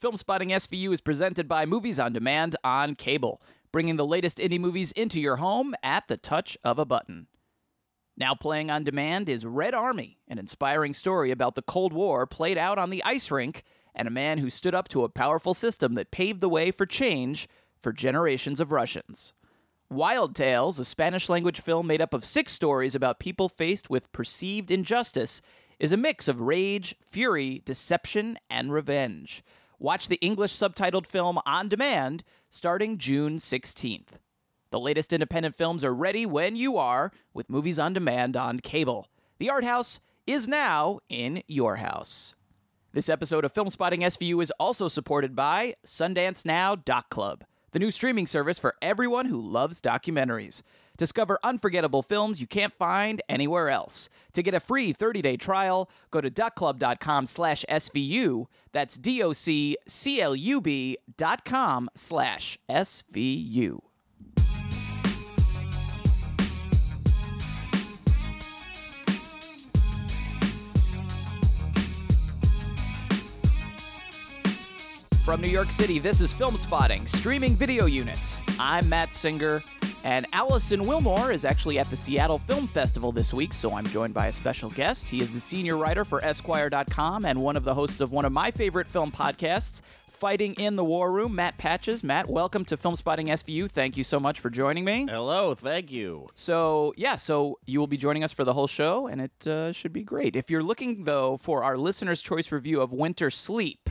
Filmspotting SVU is presented by Movies on Demand on cable, bringing the latest indie movies into your home at the touch of a button. Now playing on demand is Red Army, an inspiring story about the Cold War played out on the ice rink and a man who stood up to a powerful system that paved the way for change for generations of Russians. Wild Tales, a Spanish language film made up of six stories about people faced with perceived injustice, is a mix of rage, fury, deception, and revenge. Watch the English subtitled film on demand starting June 16th. The latest independent films are ready when you are with movies on demand on cable. The Art House is now in your house. This episode of Filmspotting SVU is also supported by Sundance Now Doc Club, the new streaming service for everyone who loves documentaries. Discover unforgettable films you can't find anywhere else. To get a free 30-day trial, go to docclub.com slash SVU. That's D-O-C-C-L-U-B dot com slash SVU. From New York City, this is Filmspotting, streaming video unit. I'm Matt Singer, and Alison Willmore is actually at the Seattle Film Festival this week, so I'm joined by a special guest. He is the senior writer for Esquire.com and one of the hosts of one of my favorite film podcasts, Fighting in the War Room, Matt Patches. Matt, welcome to Filmspotting SVU. Thank you so much for joining me. Hello, thank you. So, yeah, so you will be joining us for the whole show, and it uh, should be great. If you're looking, though, for our listener's choice review of Winter Sleep,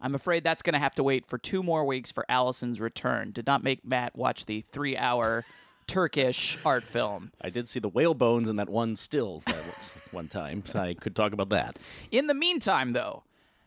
I'm afraid that's going to have to wait for two more weeks for Alison's return. Did not make Matt watch the three hour Turkish art film. I did see the whale bones in that one still that one time, so I could talk about that. In the meantime, though,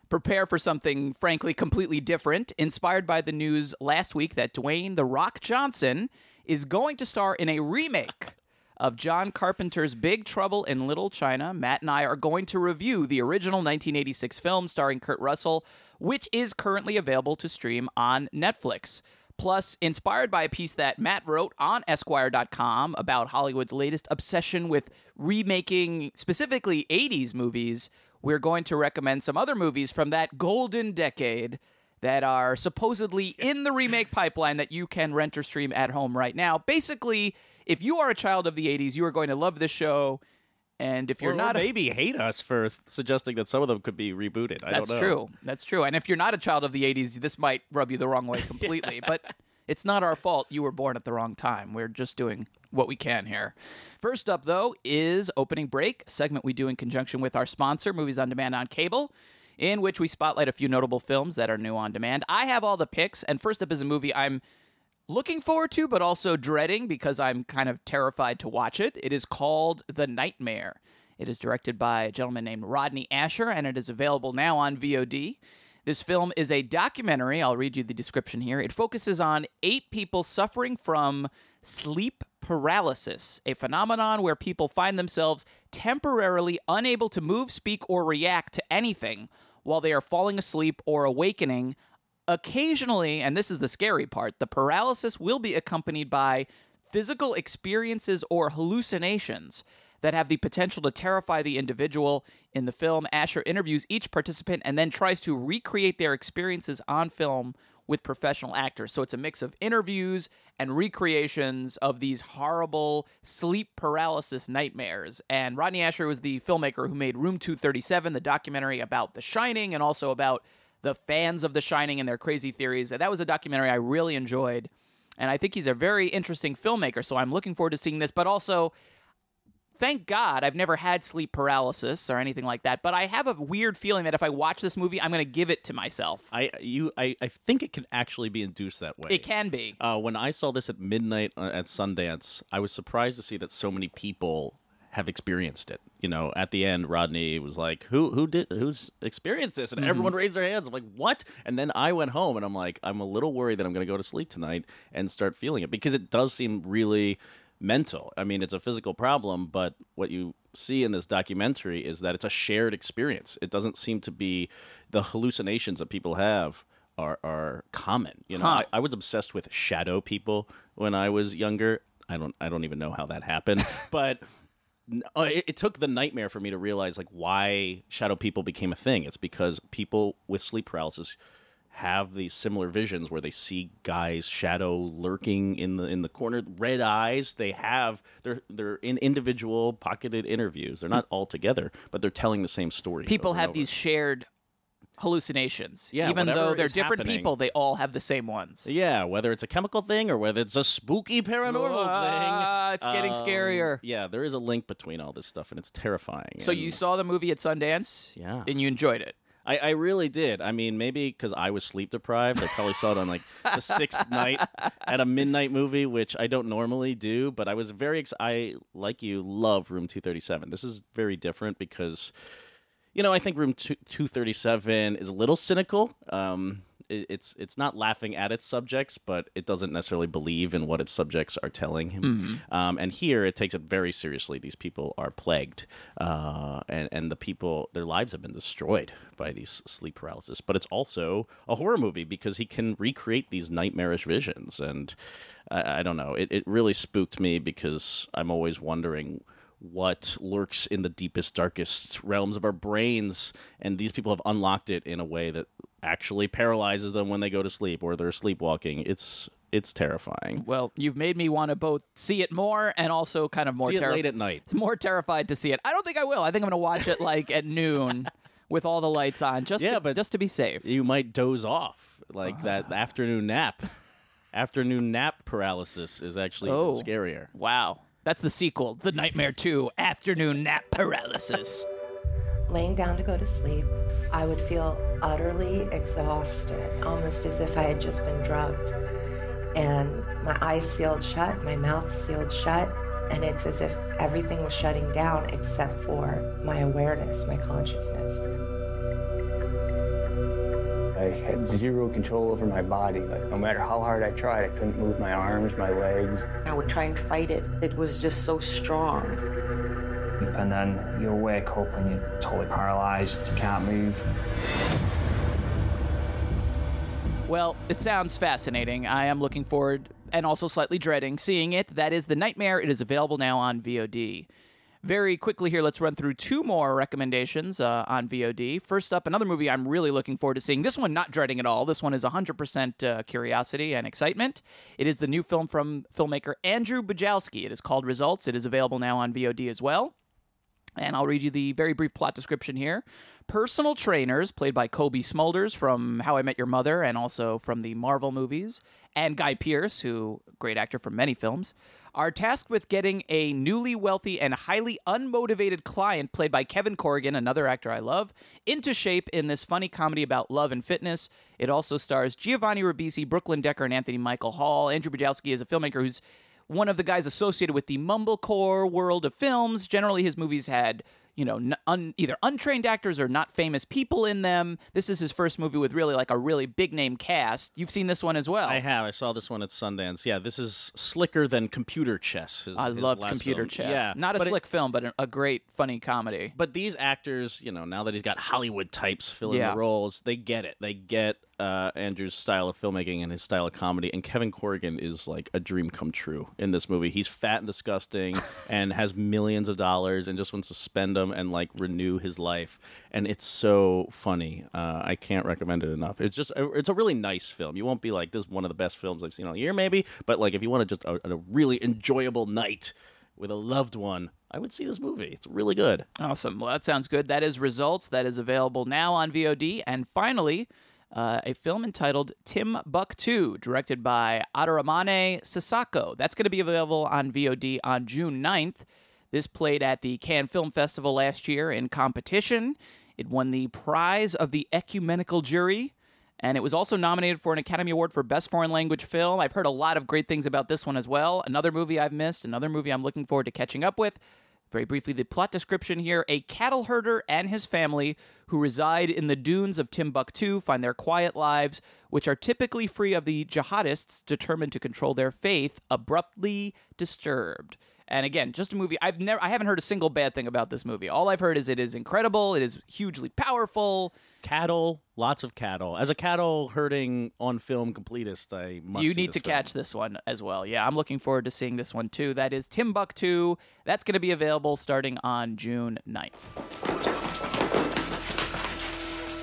prepare for something frankly completely different, inspired by the news last week that Dwayne The Rock Johnson is going to star in a remake of John Carpenter's Big Trouble in Little China. Matt and I are going to review the original 1986 film starring Kurt Russell, which is currently available to stream on Netflix. Plus, inspired by a piece that Matt wrote on Esquire.com about Hollywood's latest obsession with remaking specifically 80s movies, we're going to recommend some other movies from that golden decade that are supposedly in the remake pipeline that you can rent or stream at home right now. Basically, if you are a child of the 80s, you are going to love this show. And if you're or, not, or maybe hate us for suggesting that some of them could be rebooted. I that's don't know. true. That's true. And if you're not a child of the 80s, this might rub you the wrong way completely. But it's not our fault you were born at the wrong time. We're just doing what we can here. First up, though, is Opening Break, a segment we do in conjunction with our sponsor, Movies on Demand on Cable in which we spotlight a few notable films that are new on demand. I have all the picks, and first up is a movie I'm looking forward to, but also dreading because I'm kind of terrified to watch it. It is called The Nightmare. It is directed by a gentleman named Rodney Ascher, and it is available now on VOD. This film is a documentary. I'll read you the description here. It focuses on eight people suffering from sleep paralysis, a phenomenon where people find themselves temporarily unable to move, speak, or react to anything while they are falling asleep or awakening. Occasionally, and this is the scary part, the paralysis will be accompanied by physical experiences or hallucinations that have the potential to terrify the individual. In the film, Ascher interviews each participant and then tries to recreate their experiences on film with professional actors. So it's a mix of interviews and recreations of these horrible sleep paralysis nightmares. And Rodney Ascher was the filmmaker who made Room 237, the documentary about The Shining and also about the fans of The Shining and their crazy theories. That was a documentary I really enjoyed. And I think he's a very interesting filmmaker. So I'm looking forward to seeing this, but also thank God I've never had sleep paralysis or anything like that, but I have a weird feeling that if I watch this movie, I'm going to give it to myself. I you I, I think it can actually be induced that way. It can be. Uh, when I saw this at midnight uh, at Sundance, I was surprised to see that so many people have experienced it. You know, at the end, Rodney was like, "Who who did who's experienced this?" And mm-hmm. everyone raised their hands. I'm like, "What?" And then I went home and I'm like, I'm a little worried that I'm going to go to sleep tonight and start feeling it because it does seem really mental. I mean, it's a physical problem, but what you see in this documentary is that it's a shared experience. It doesn't seem to be the hallucinations that people have are are common. You know, Huh. I, I was obsessed with shadow people when I was younger. I don't I don't even know how that happened, but uh, it, it took the nightmare for me to realize like why shadow people became a thing. It's because people with sleep paralysis have these similar visions where they see guys shadow lurking in the in the corner, red eyes. They have they're they're in individual pocketed interviews. They're not all together, but they're telling the same story. People have these shared hallucinations. Yeah, even though they're different happening. people, they all have the same ones. Yeah, whether it's a chemical thing or whether it's a spooky paranormal Ah, thing. it's getting Um, scarier. Yeah, there is a link between all this stuff, and it's terrifying. So and you saw the movie at Sundance, Yeah. and you enjoyed it. I, I really did. I mean, maybe because I was sleep deprived, I probably saw it on like the sixth night at a midnight movie, which I don't normally do. But I was very. Ex- I like you love Room Two Thirty Seven. This is very different because you know, I think Room Two Thirty Seven is a little cynical. Um, it, it's it's not laughing at its subjects, but it doesn't necessarily believe in what its subjects are telling him. Um, and here, it takes it very seriously. These people are plagued, uh, and and the people their lives have been destroyed by these sleep paralysis. But it's also a horror movie because he can recreate these nightmarish visions, and I, I don't know. It it really spooked me because I'm always wondering what lurks in the deepest, darkest realms of our brains, and these people have unlocked it in a way that actually paralyzes them when they go to sleep or they're sleepwalking. It's it's terrifying. Well, you've made me want to both see it more and also kind of more terri- late at night. more terrified to see it. I don't think I will. I think I'm going to watch it like at noon with all the lights on, just Yeah, to, but- just to be safe. You might doze off like that afternoon nap. Afternoon nap paralysis is actually Oh. scarier. Wow, that's the sequel, The Nightmare Two: Afternoon Nap Paralysis. laying down to go to sleep, I would feel utterly exhausted, almost as if I had just been drugged. And my eyes sealed shut, my mouth sealed shut, and it's as if everything was shutting down except for my awareness, my consciousness. I had zero control over my body. Like no matter how hard I tried, I couldn't move my arms, my legs. I would try and fight it. It was just so strong. and then you'll wake up and you're totally paralyzed, you can't move. Well, it sounds fascinating. I am looking forward and also slightly dreading seeing it. That is The Nightmare. It is available now on VOD. Very quickly here, let's run through two more recommendations uh, on VOD. First up, another movie I'm really looking forward to seeing. This one, not dreading at all. This one is 100% uh, curiosity and excitement. It is the new film from filmmaker Andrew Bujalski. It is called Results. It is available now on VOD as well. And I'll read you the very brief plot description here. Personal trainers, played by Cobie Smulders from How I Met Your Mother and also from the Marvel movies, and Guy Pearce, who great actor from many films, are tasked with getting a newly wealthy and highly unmotivated client, played by Kevin Corrigan, another actor I love, into shape in this funny comedy about love and fitness. It also stars Giovanni Ribisi, Brooklyn Decker, and Anthony Michael Hall. Andrew Bujalski is a filmmaker who's one of the guys associated with the mumblecore world of films. Generally, his movies had you know un- either untrained actors or not famous people in them. This is his first movie with really like a really big name cast. You've seen this one as well. I have. I saw this one at Sundance. Yeah, this is slicker than computer chess. his- I his loved Computer film. Chess. Yeah, not a but it- slick film, but a, a great funny comedy. But these actors, you know, now that he's got Hollywood types filling Yeah. the roles, they get it. They get uh, Andrew's style of filmmaking and his style of comedy. And Kevin Corrigan is like a dream come true in this movie. He's fat and disgusting and has millions of dollars and just wants to spend them and like renew his life. And it's so funny. Uh, I can't recommend it enough. It's just, it's a really nice film. You won't be like, this is one of the best films I've seen all year, maybe. But like, if you want to just a, a really enjoyable night with a loved one, I would see this movie. It's really good. Awesome. Well, that sounds good. That is Results. That is available now on VOD. And finally, uh, a film entitled Timbuktu, directed by Abderrahmane Sissako. That's going to be available on VOD on June 9th. This played at the Cannes Film Festival last year in competition. It won the prize of the ecumenical jury, and it was also nominated for an Academy Award for Best Foreign Language Film. I've heard a lot of great things about this one as well. Another movie I've missed, another movie I'm looking forward to catching up with. Very briefly, the plot description here a cattle herder and his family who reside in the dunes of Timbuktu find their quiet lives, which are typically free of the jihadists determined to control their faith, abruptly disturbed. And again, just a movie I've never I haven't heard a single bad thing about this movie. All I've heard is it is incredible, it is hugely powerful. Cattle, lots of cattle. As a cattle herding on film completist, I must. you see need to film. catch this one as well. Yeah, I'm looking forward to seeing this one too. That is Timbuktu. That's going to be available starting on June 9th.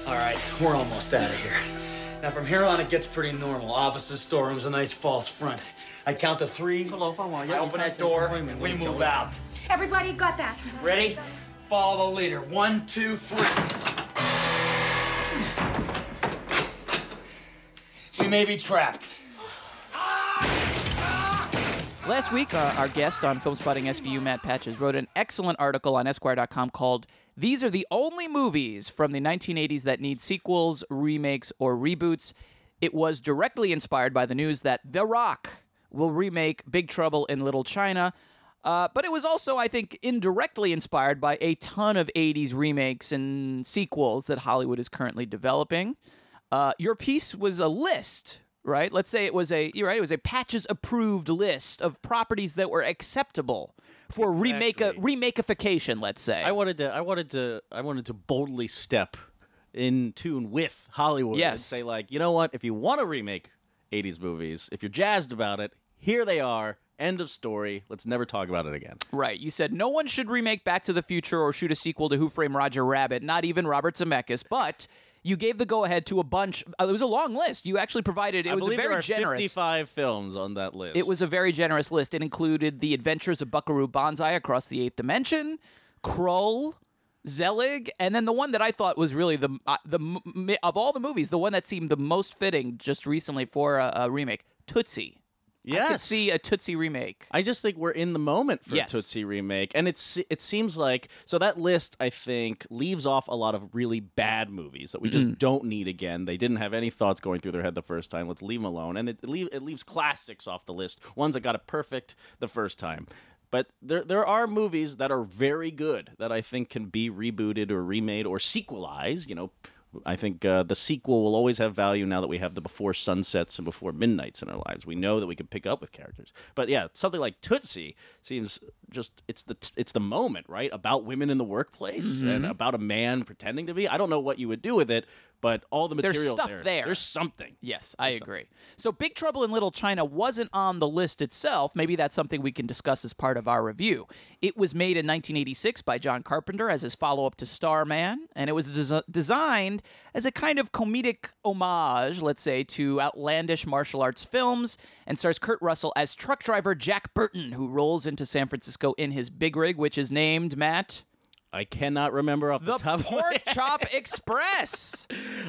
All right, we're almost out of here. Now, from here on, it gets pretty normal. Offices, storerooms, a nice false front. I count to three. Hello, I open that door. We move out. Everybody got that? Ready? Follow the leader. One, two, three. We may be trapped. Last week, uh, our guest on Filmspotting SVU, Matt Patches, wrote an excellent article on Esquire.com called These Are the Only Movies from the 1980s That Need Sequels, Remakes, or Reboots. It was directly inspired by the news that The Rock will remake Big Trouble in Little China. Uh, but it was also, I think, indirectly inspired by a ton of 80s remakes and sequels that Hollywood is currently developing. Uh, your piece was a list, right? Let's say it was a you're right. It was a patches approved list of properties that were acceptable for remake Exactly. remakification. Let's say. I wanted to. I wanted to. I wanted to boldly step in tune with Hollywood and Yes. say, like, you know what? If you want to remake '80s movies, if you're jazzed about it, here they are. End of story. Let's never talk about it again. Right. You said no one should remake Back to the Future or shoot a sequel to Who Framed Roger Rabbit, not even Robert Zemeckis, but you gave the go ahead to a bunch. Uh, it was a long list. You actually provided. It I was a believe very there are generous. 55 films on that list. It was a very generous list. It included The Adventures of Buckaroo Banzai Across the Eighth Dimension, Krull, Zelig, and then the one that I thought was really the uh, the of all the movies, the one that seemed the most fitting just recently for a, a remake, Tootsie. I could Yes. see a Tootsie remake. I just think we're in the moment for Yes. a Tootsie remake, and it's it seems like so that list I think leaves off a lot of really bad movies that we just Mm. don't need again. They didn't have any thoughts going through their head the first time. Let's leave them alone, and it leave, it leaves classics off the list, ones that got it perfect the first time. But there there are movies that are very good that I think can be rebooted or remade or sequelized. You know. I think uh, the sequel will always have value now that we have the before sunsets and before midnights in our lives. We know that we can pick up with characters. But yeah, something like Tootsie seems just it's the it's the moment, right? About women in the workplace Mm-hmm. and about a man pretending to be. I don't know what you would do with it, but all the There's material stuff there, there. There's something. Yes, I agree. So, Big Trouble in Little China wasn't on the list itself. Maybe that's something we can discuss as part of our review. It was made in 1986 by John Carpenter as his follow up to Starman, and it was des- designed as a kind of comedic homage, let's say, to outlandish martial arts films, and stars Kurt Russell as truck driver Jack Burton, who rolls into San Francisco in his big rig, which is named Matt. I cannot remember off the, The top of my Pork. Chop Express.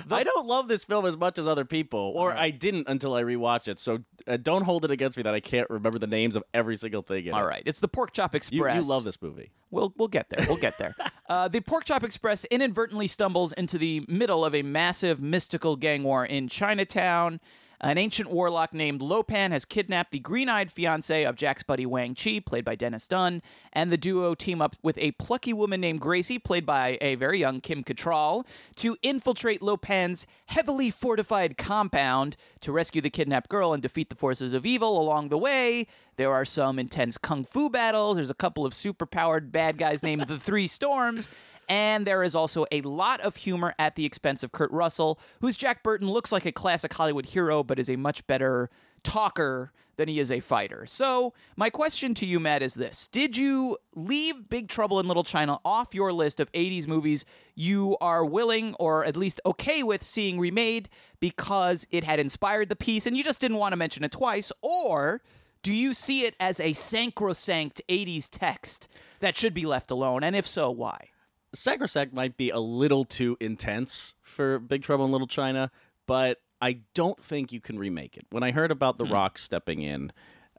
I don't love this film as much as other people, or I didn't until I rewatched it. So uh, don't hold it against me that I can't remember the names of every single thing. In All it. right, it's the Pork Chop You, Express. you love this movie. We'll we'll get there. We'll get there. uh, the Pork Chop Express inadvertently stumbles into the middle of a massive mystical gang war in Chinatown. An ancient warlock named Lo Pan has kidnapped the green-eyed fiance of Jack's buddy Wang Chi, played by Dennis Dun, and the duo team up with a plucky woman named Gracie, played by a very young Kim Cattrall, to infiltrate Lo Pan's heavily fortified compound to rescue the kidnapped girl and defeat the forces of evil. Along the way, there are some intense kung fu battles. There's a couple of super-powered bad guys named the Three Storms. And there is also a lot of humor at the expense of Kurt Russell, whose Jack Burton looks like a classic Hollywood hero, but is a much better talker than he is a fighter. So, my question to you, Matt, is this Did you leave Big Trouble in Little China off your list of 80s movies you are willing or at least okay with seeing remade because it had inspired the piece and you just didn't want to mention it twice? Or do you see it as a sacrosanct 80s text that should be left alone? And if so, why? Sacrosanct might be a little too intense for Big Trouble in Little China, but I don't think you can remake it. When I heard about The Rock stepping in,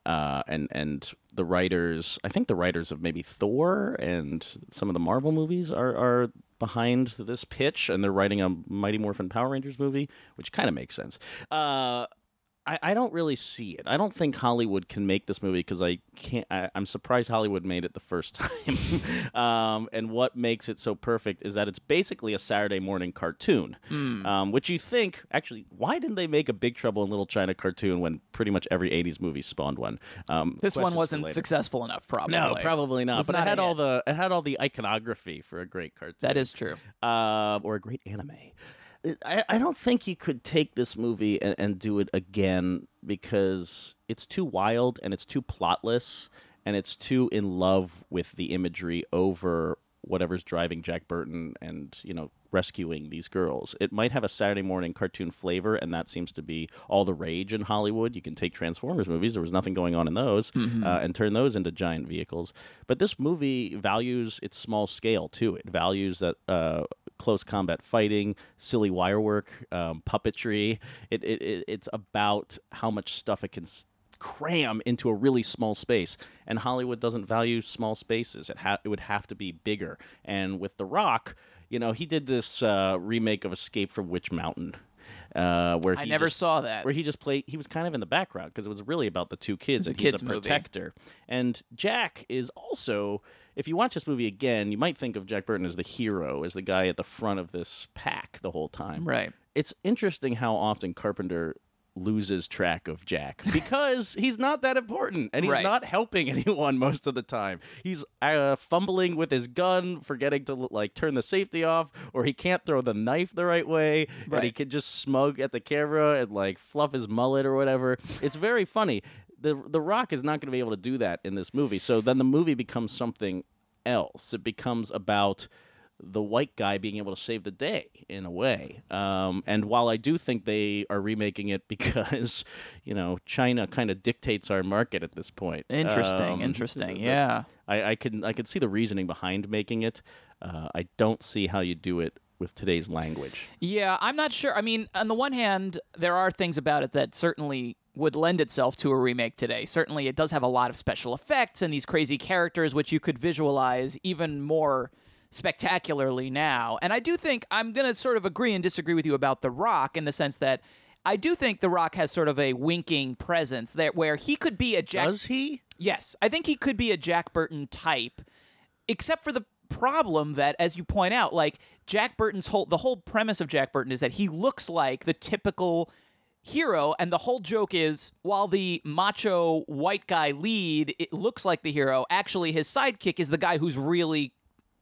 uh, and and the writers, I think the writers of maybe Thor and some of the Marvel movies are are behind this pitch, and they're writing a Mighty Morphin Power Rangers movie, which kind of makes sense. Uh, I, I don't really see it. I don't think Hollywood can make this movie because I can't. I, I'm surprised Hollywood made it the first time. um, and what makes it so perfect is that it's basically a Saturday morning cartoon, Hmm. um, which you think actually, why didn't they make a Big Trouble in Little China cartoon when pretty much every '80s movie spawned one? Um, This one wasn't successful enough, probably. No, probably not. was But not it had all hit. the it had all the iconography for a great cartoon. That is true. uh, or a great anime. I, I don't think you could take this movie and, and do it again because it's too wild and it's too plotless and it's too in love with the imagery over whatever's driving Jack Burton and you know rescuing these girls. It might have a Saturday morning cartoon flavor, and that seems to be all the rage in Hollywood. You can take Transformers movies; there was nothing going on in those, uh, and turn those into giant vehicles. But this movie values its small scale too. It values that. Uh, Close combat fighting, silly wire work, um, puppetry. It, it, it it's about how much stuff it can cram into a really small space. And Hollywood doesn't value small spaces. It ha- it would have to be bigger. And with The Rock, you know, he did this uh, remake of Escape from Witch Mountain. Uh, where I he never just- saw that. Where he just played, he was kind of in the background because it was really about the two kids, a and he's kid's a movie. protector. And Jack is also, if you watch this movie again, you might think of Jack Burton as the hero, as the guy at the front of this pack the whole time. Right. It's interesting how often Carpenter loses track of Jack because he's not that important and he's Right. not helping anyone most of the time. He's uh, fumbling with his gun, forgetting to like turn the safety off, or he can't throw the knife the right way, and he Right. can just smug at the camera and like fluff his mullet or whatever. It's very funny. The The Rock is not going to be able to do that in this movie. So then the movie becomes something else. It becomes about the white guy being able to save the day in a way. Um, and while I do think they are remaking it because, you know, China kind of dictates our market at this point. Interesting. Um, interesting. Yeah. I, I can I can see the reasoning behind making it. Uh, I don't see how you do it with today's language. Yeah, I'm not sure. I mean, on the one hand, there are things about it that certainly would lend itself to a remake today. Certainly, it does have a lot of special effects and these crazy characters, which you could visualize even more spectacularly now. And I do think I'm going to sort of agree and disagree with you about The Rock in the sense that I do think The Rock has sort of a winking presence there where he could be a Jack. Does he? Yes, I think he could be a Jack Burton type, except for the problem that, as you point out, like Jack Burton's whole the whole premise of Jack Burton is that he looks like the typical hero, and the whole joke is while the macho white guy lead it looks like the hero, actually his sidekick is the guy who's really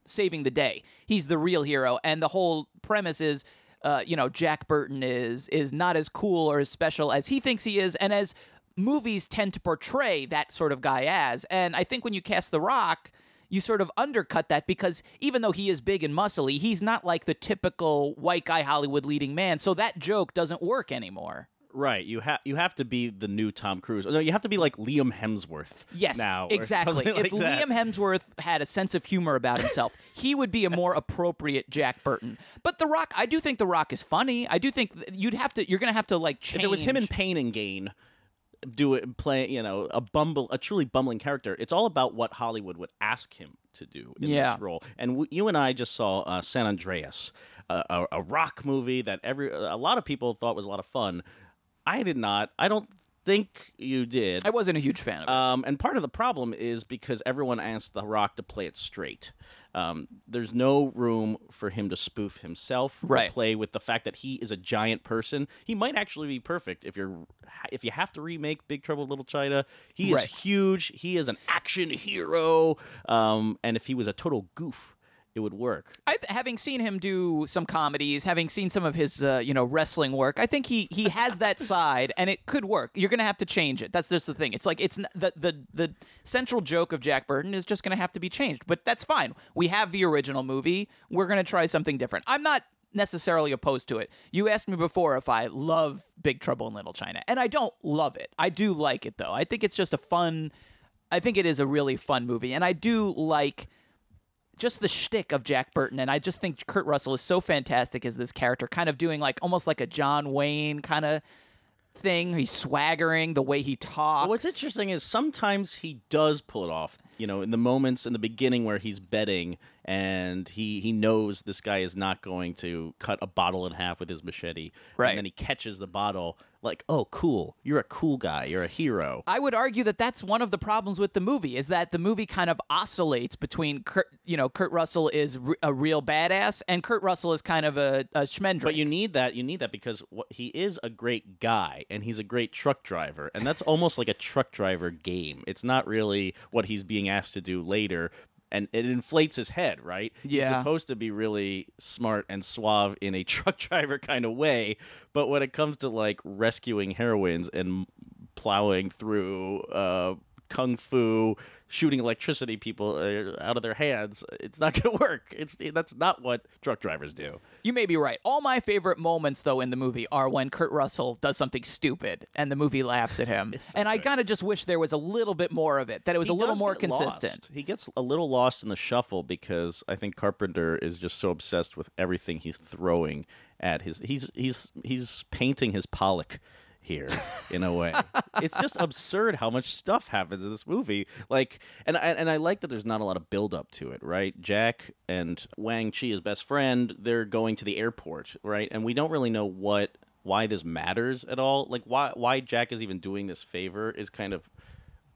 saving the day. He's the real hero, and the whole premise is, uh, you know, Jack Burton is is not as cool or as special as he thinks he is, and as movies tend to portray that sort of guy as. And I think when you cast The Rock, you sort of undercut that because even though he is big and muscly, he's not like the typical white guy Hollywood leading man. So that joke doesn't work anymore. Right. You have you have to be the new Tom Cruise. No, you have to be like Liam Hemsworth. Yes, Now, exactly. If like. Liam Hemsworth had a sense of humor about himself, he would be a more appropriate Jack Burton. But The Rock, I do think The Rock is funny. I do think you'd have to. You're going to have to like change. If it was him in Pain and Gain, do it play you know a bumble a truly bumbling character. It's all about what Hollywood would ask him to do in Yeah. this role. And w- you and I just saw uh, San Andreas, a, a, a rock movie that every a lot of people thought was a lot of fun. I did not. I don't think you did. I wasn't a huge fan of it. Um, and part of the problem is because everyone asked The Rock to play it straight. Um, there's no room for him to spoof himself, or Right. play with the fact that he is a giant person. He might actually be perfect if you're if you have to remake Big Trouble in Little China. He is huge. He is an action hero. Um, and if he was a total goof, it would work. I, having seen him do some comedies, having seen some of his, uh, you know, wrestling work, I think he he has that side, and it could work. You're gonna have to change it. That's just the thing. It's like it's n- the the the central joke of Jack Burton is just gonna have to be changed, but that's fine. We have the original movie. We're gonna try something different. I'm not necessarily opposed to it. You asked me before if I love Big Trouble in Little China, and I don't love it. I do like it though. I think it's just a fun. I think it is a really fun movie, and I do like just the shtick of Jack Burton, and I just think Kurt Russell is so fantastic as this character, kind of doing like almost like a John Wayne kind of thing. He's swaggering the way he talks. What's interesting is sometimes he does pull it off. You know, in the moments in the beginning where he's betting and he he knows this guy is not going to cut a bottle in half with his machete. Right. And then he catches the bottle like, "Oh, cool. You're a cool guy. You're a hero." I would argue that that's one of the problems with the movie is that the movie kind of oscillates between Kurt, you know, Kurt Russell is re- a real badass and Kurt Russell is kind of a, a schmendrick. But you need that. You need that because what, he is a great guy and he's a great truck driver, and that's almost like a truck driver game. It's not really what he's being asked to do later, and it inflates his head, right? He's Yeah. supposed to be really smart and suave in a truck driver kind of way, but when it comes to like rescuing heroines and plowing through uh, kung fu, shooting electricity people uh, out of their hands, it's not going to work. It's that's not what truck drivers do. You may be right. All my favorite moments, though, in the movie are when Kurt Russell does something stupid and the movie laughs at him. and I kind of just wish there was a little bit more of it, that it was He a little more consistent. lost. He gets a little lost in the shuffle because I think Carpenter is just so obsessed with everything he's throwing at his. He's he's he's painting his Pollock here in a way. it's just absurd how much stuff happens in this movie. Like, and I, and I like that there's not a lot of build up to it. Right, Jack and Wang Chi, his best friend, they're going to the airport. Right, and we don't really know what why this matters at all. Like, why why Jack is even doing this favor is kind of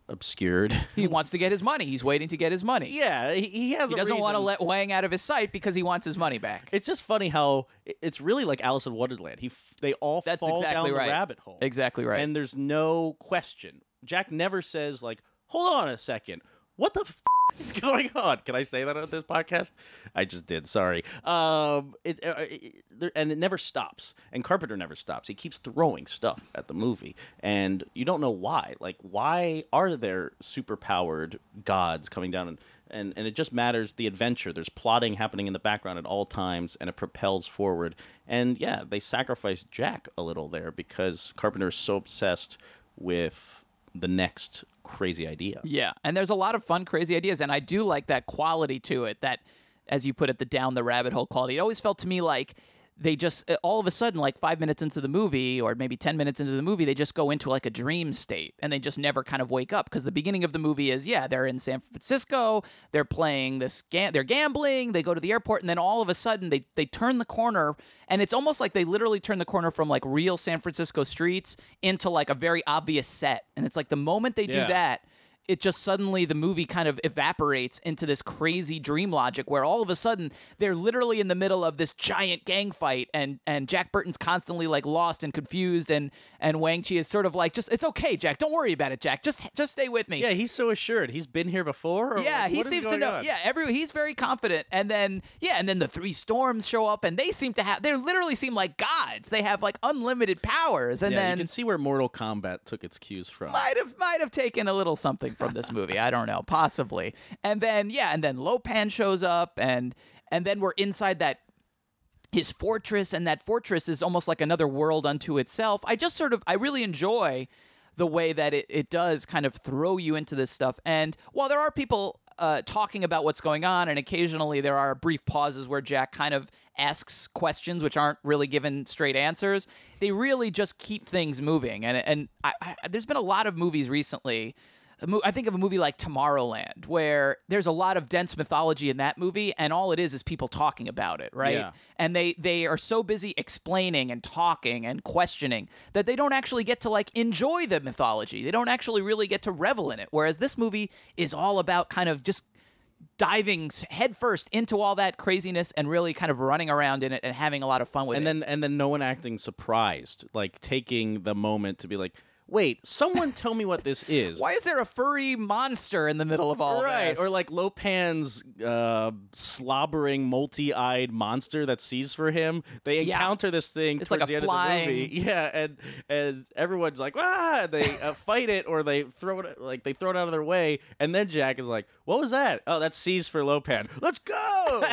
obscured. He wants to get his money. He's waiting to get his money. Yeah, he, he has. He a doesn't want to let Wang out of his sight because he wants his money back. It's just funny how it's really like Alice in Wonderland. He f- they all That's fall exactly down right. the rabbit hole. Exactly right. And there's no question. Jack never says like, "Hold on a second, what the." F- is going on? Can I say that on this podcast? I just did. Sorry. Um, it, uh, it, and it never stops. And Carpenter never stops. He keeps throwing stuff at the movie, and you don't know why. Like, why are there superpowered gods coming down and and, and it just matters the adventure. There's plotting happening in the background at all times, and it propels forward. And yeah, they sacrifice Jack a little there because Carpenter is so obsessed with the next crazy idea. Yeah, and there's a lot of fun, crazy ideas, and I do like that quality to it. That, as you put it, the down the rabbit hole quality. It always felt to me like they just uh, all of a sudden, like five minutes into the movie, or maybe ten minutes into the movie, they just go into like a dream state, and they just never kind of wake up. Because the beginning of the movie is, yeah, they're in San Francisco, they're playing this, ga- they're gambling, they go to the airport, and then all of a sudden they they turn the corner, and it's almost like they literally turn the corner from like real San Francisco streets into like a very obvious set, and it's like the moment they do that it just suddenly the movie kind of evaporates into this crazy dream logic where all of a sudden they're literally in the middle of this giant gang fight and and Jack Burton's constantly like lost and confused and and Wang Chi is sort of like just it's okay Jack don't worry about it Jack just just stay with me Yeah, he's so assured. He's been here before. or yeah, like, he seems to know. on? Yeah, every he's very confident, and then yeah, and then the three storms show up, and they seem to have. They literally seem like gods. They have like unlimited powers, and Yeah, then you can see where Mortal Kombat took its cues from. might have might have taken a little something from this movie. I don't know, possibly. And then yeah, and then Lo Pan shows up, and and then we're inside that his fortress, and that fortress is almost like another world unto itself. I just sort of I really enjoy the way that it, it does kind of throw you into this stuff. And while there are people uh, talking about what's going on, and occasionally there are brief pauses where Jack kind of asks questions which aren't really given straight answers, they really just keep things moving. And and I, I, there's been a lot of movies recently. A mo- I think of a movie like Tomorrowland, where there's a lot of dense mythology in that movie, and all it is is people talking about it, right? Yeah. And they they are so busy explaining and talking and questioning that they don't actually get to like enjoy the mythology. They don't actually really get to revel in it. Whereas this movie is all about kind of just diving headfirst into all that craziness and really kind of running around in it and having a lot of fun with and it. then and then no one acting surprised, like taking the moment to be like, "Wait, someone tell me what this is." Why is there a furry monster in the middle of all right, this? or like Lo Pan's uh, slobbering, multi-eyed monster that sees for him. They Yeah. encounter this thing It's towards like a the end flying- of the movie. Yeah, and and everyone's like, ah, they uh, fight it or they throw it like they throw it out of their way, and then Jack is like, what was that? Oh, that's sees for Lo Pan. Let's go.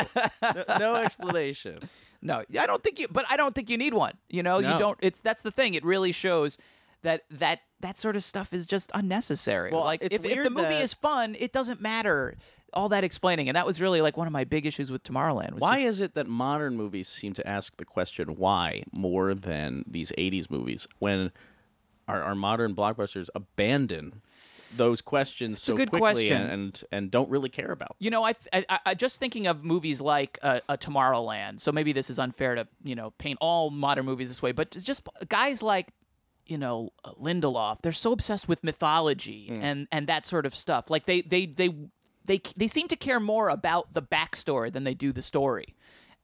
no, no explanation. No, I don't think you. But I don't think you need one. You know, you don't. It's that's the thing. It really shows that that that sort of stuff is just unnecessary. Well, like if, if the movie that- is fun, it doesn't matter all that explaining. And that was really like one of my big issues with Tomorrowland. Why just- is it that modern movies seem to ask the question why more than these 80s movies when our, our modern blockbusters abandon those questions so a good quickly question. and and don't really care about. You know, I, I, I just thinking of movies like uh, a Tomorrowland. So maybe this is unfair to you know paint all modern movies this way, but just guys like you know uh, Lindelof, they're so obsessed with mythology mm. and and that sort of stuff. Like they they they they they seem to care more about the backstory than they do the story,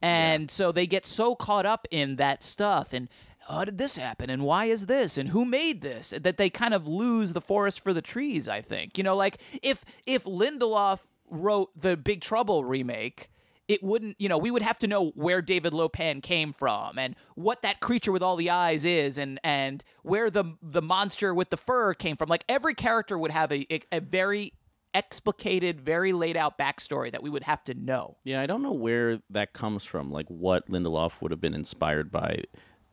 and so they get so caught up in that stuff and. How did this happen? And why is this? And who made this? That they kind of lose the forest for the trees. I think you know, like if if Lindelof wrote the Big Trouble remake, it wouldn't, you know, we would have to know where David Lo Pan came from and what that creature with all the eyes is and and where the the monster with the fur came from. Like every character would have a a, a very explicated, very laid out backstory that we would have to know. Yeah, I don't know where that comes from. Like what Lindelof would have been inspired by.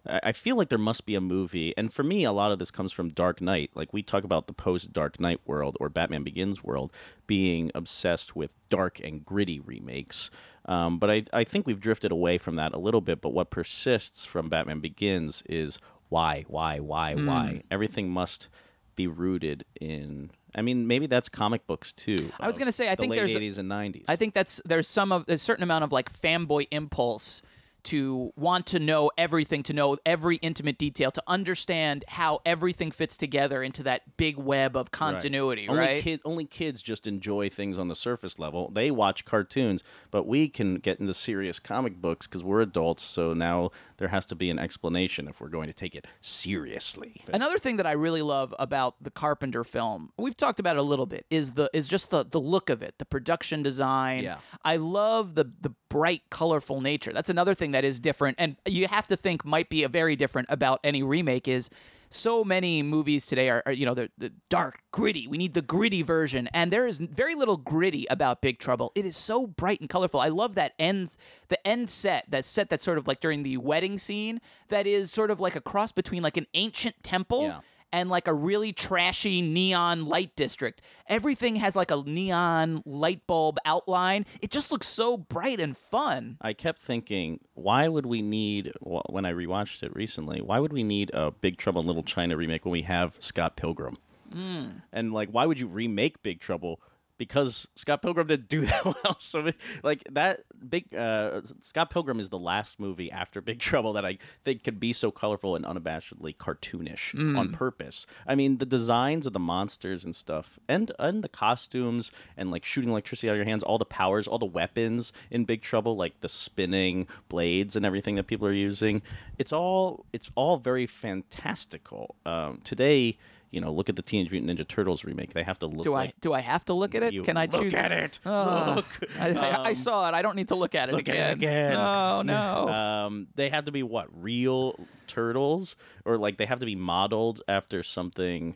I I feel like there must be a movie, and for me, a lot of this comes from Dark Knight. Like we talk about the post Dark Knight world or Batman Begins world being obsessed with dark and gritty remakes. Um, but I, I think we've drifted away from that a little bit. But what persists from Batman Begins is why, why, why, why. Everything must be rooted in. I mean, maybe that's comic books too. I was gonna say, I the think late there's a- eighties and nineties. I think that's there's some of a certain amount of like fanboy impulse to want to know everything, to know every intimate detail, to understand how everything fits together into that big web of continuity, Only right? Kid, only kids just enjoy things on the surface level. They watch cartoons, but we can get into serious comic books because we're adults. So now there has to be an explanation if we're going to take it seriously. Another thing that I really love about the Carpenter film, we've talked about it a little bit, is the is just the the look of it, the production design. Yeah. I love the the bright, colorful nature. That's another thing that is different, and you have to think might be a very different about any remake is. So many movies today are, are you know, the dark, gritty. We need the gritty version, and there is very little gritty about Big Trouble. It is so bright and colorful. I love that end, the end set, that set that's sort of like during the wedding scene. That is sort of like a cross between like an ancient temple Yeah. And like a really trashy neon light district. Everything has like a neon light bulb outline. It just looks so bright and fun. I kept thinking, why would we need, when I rewatched it recently, why would we need a Big Trouble in Little China remake when we have Scott Pilgrim? Hmm. And like, why would you remake Big Trouble? Because Scott Pilgrim didn't do that well. So, like that big uh, Scott Pilgrim is the last movie after Big Trouble that I think could be so colorful and unabashedly cartoonish on purpose. I mean, the designs of the monsters and stuff, and and the costumes, and like shooting electricity out of your hands, all the powers, all the weapons in Big Trouble, like the spinning blades and everything that people are using. It's all it's all very fantastical. Um, today, you know, look at the Teenage Mutant Ninja Turtles remake. They have to look Do like I do I have to look at it? Can I look choose? at it. Ugh. I, I, I saw it. I don't need to look at it Look at again. it again. No, no. Um, they have to be what real turtles, or like they have to be modeled after something.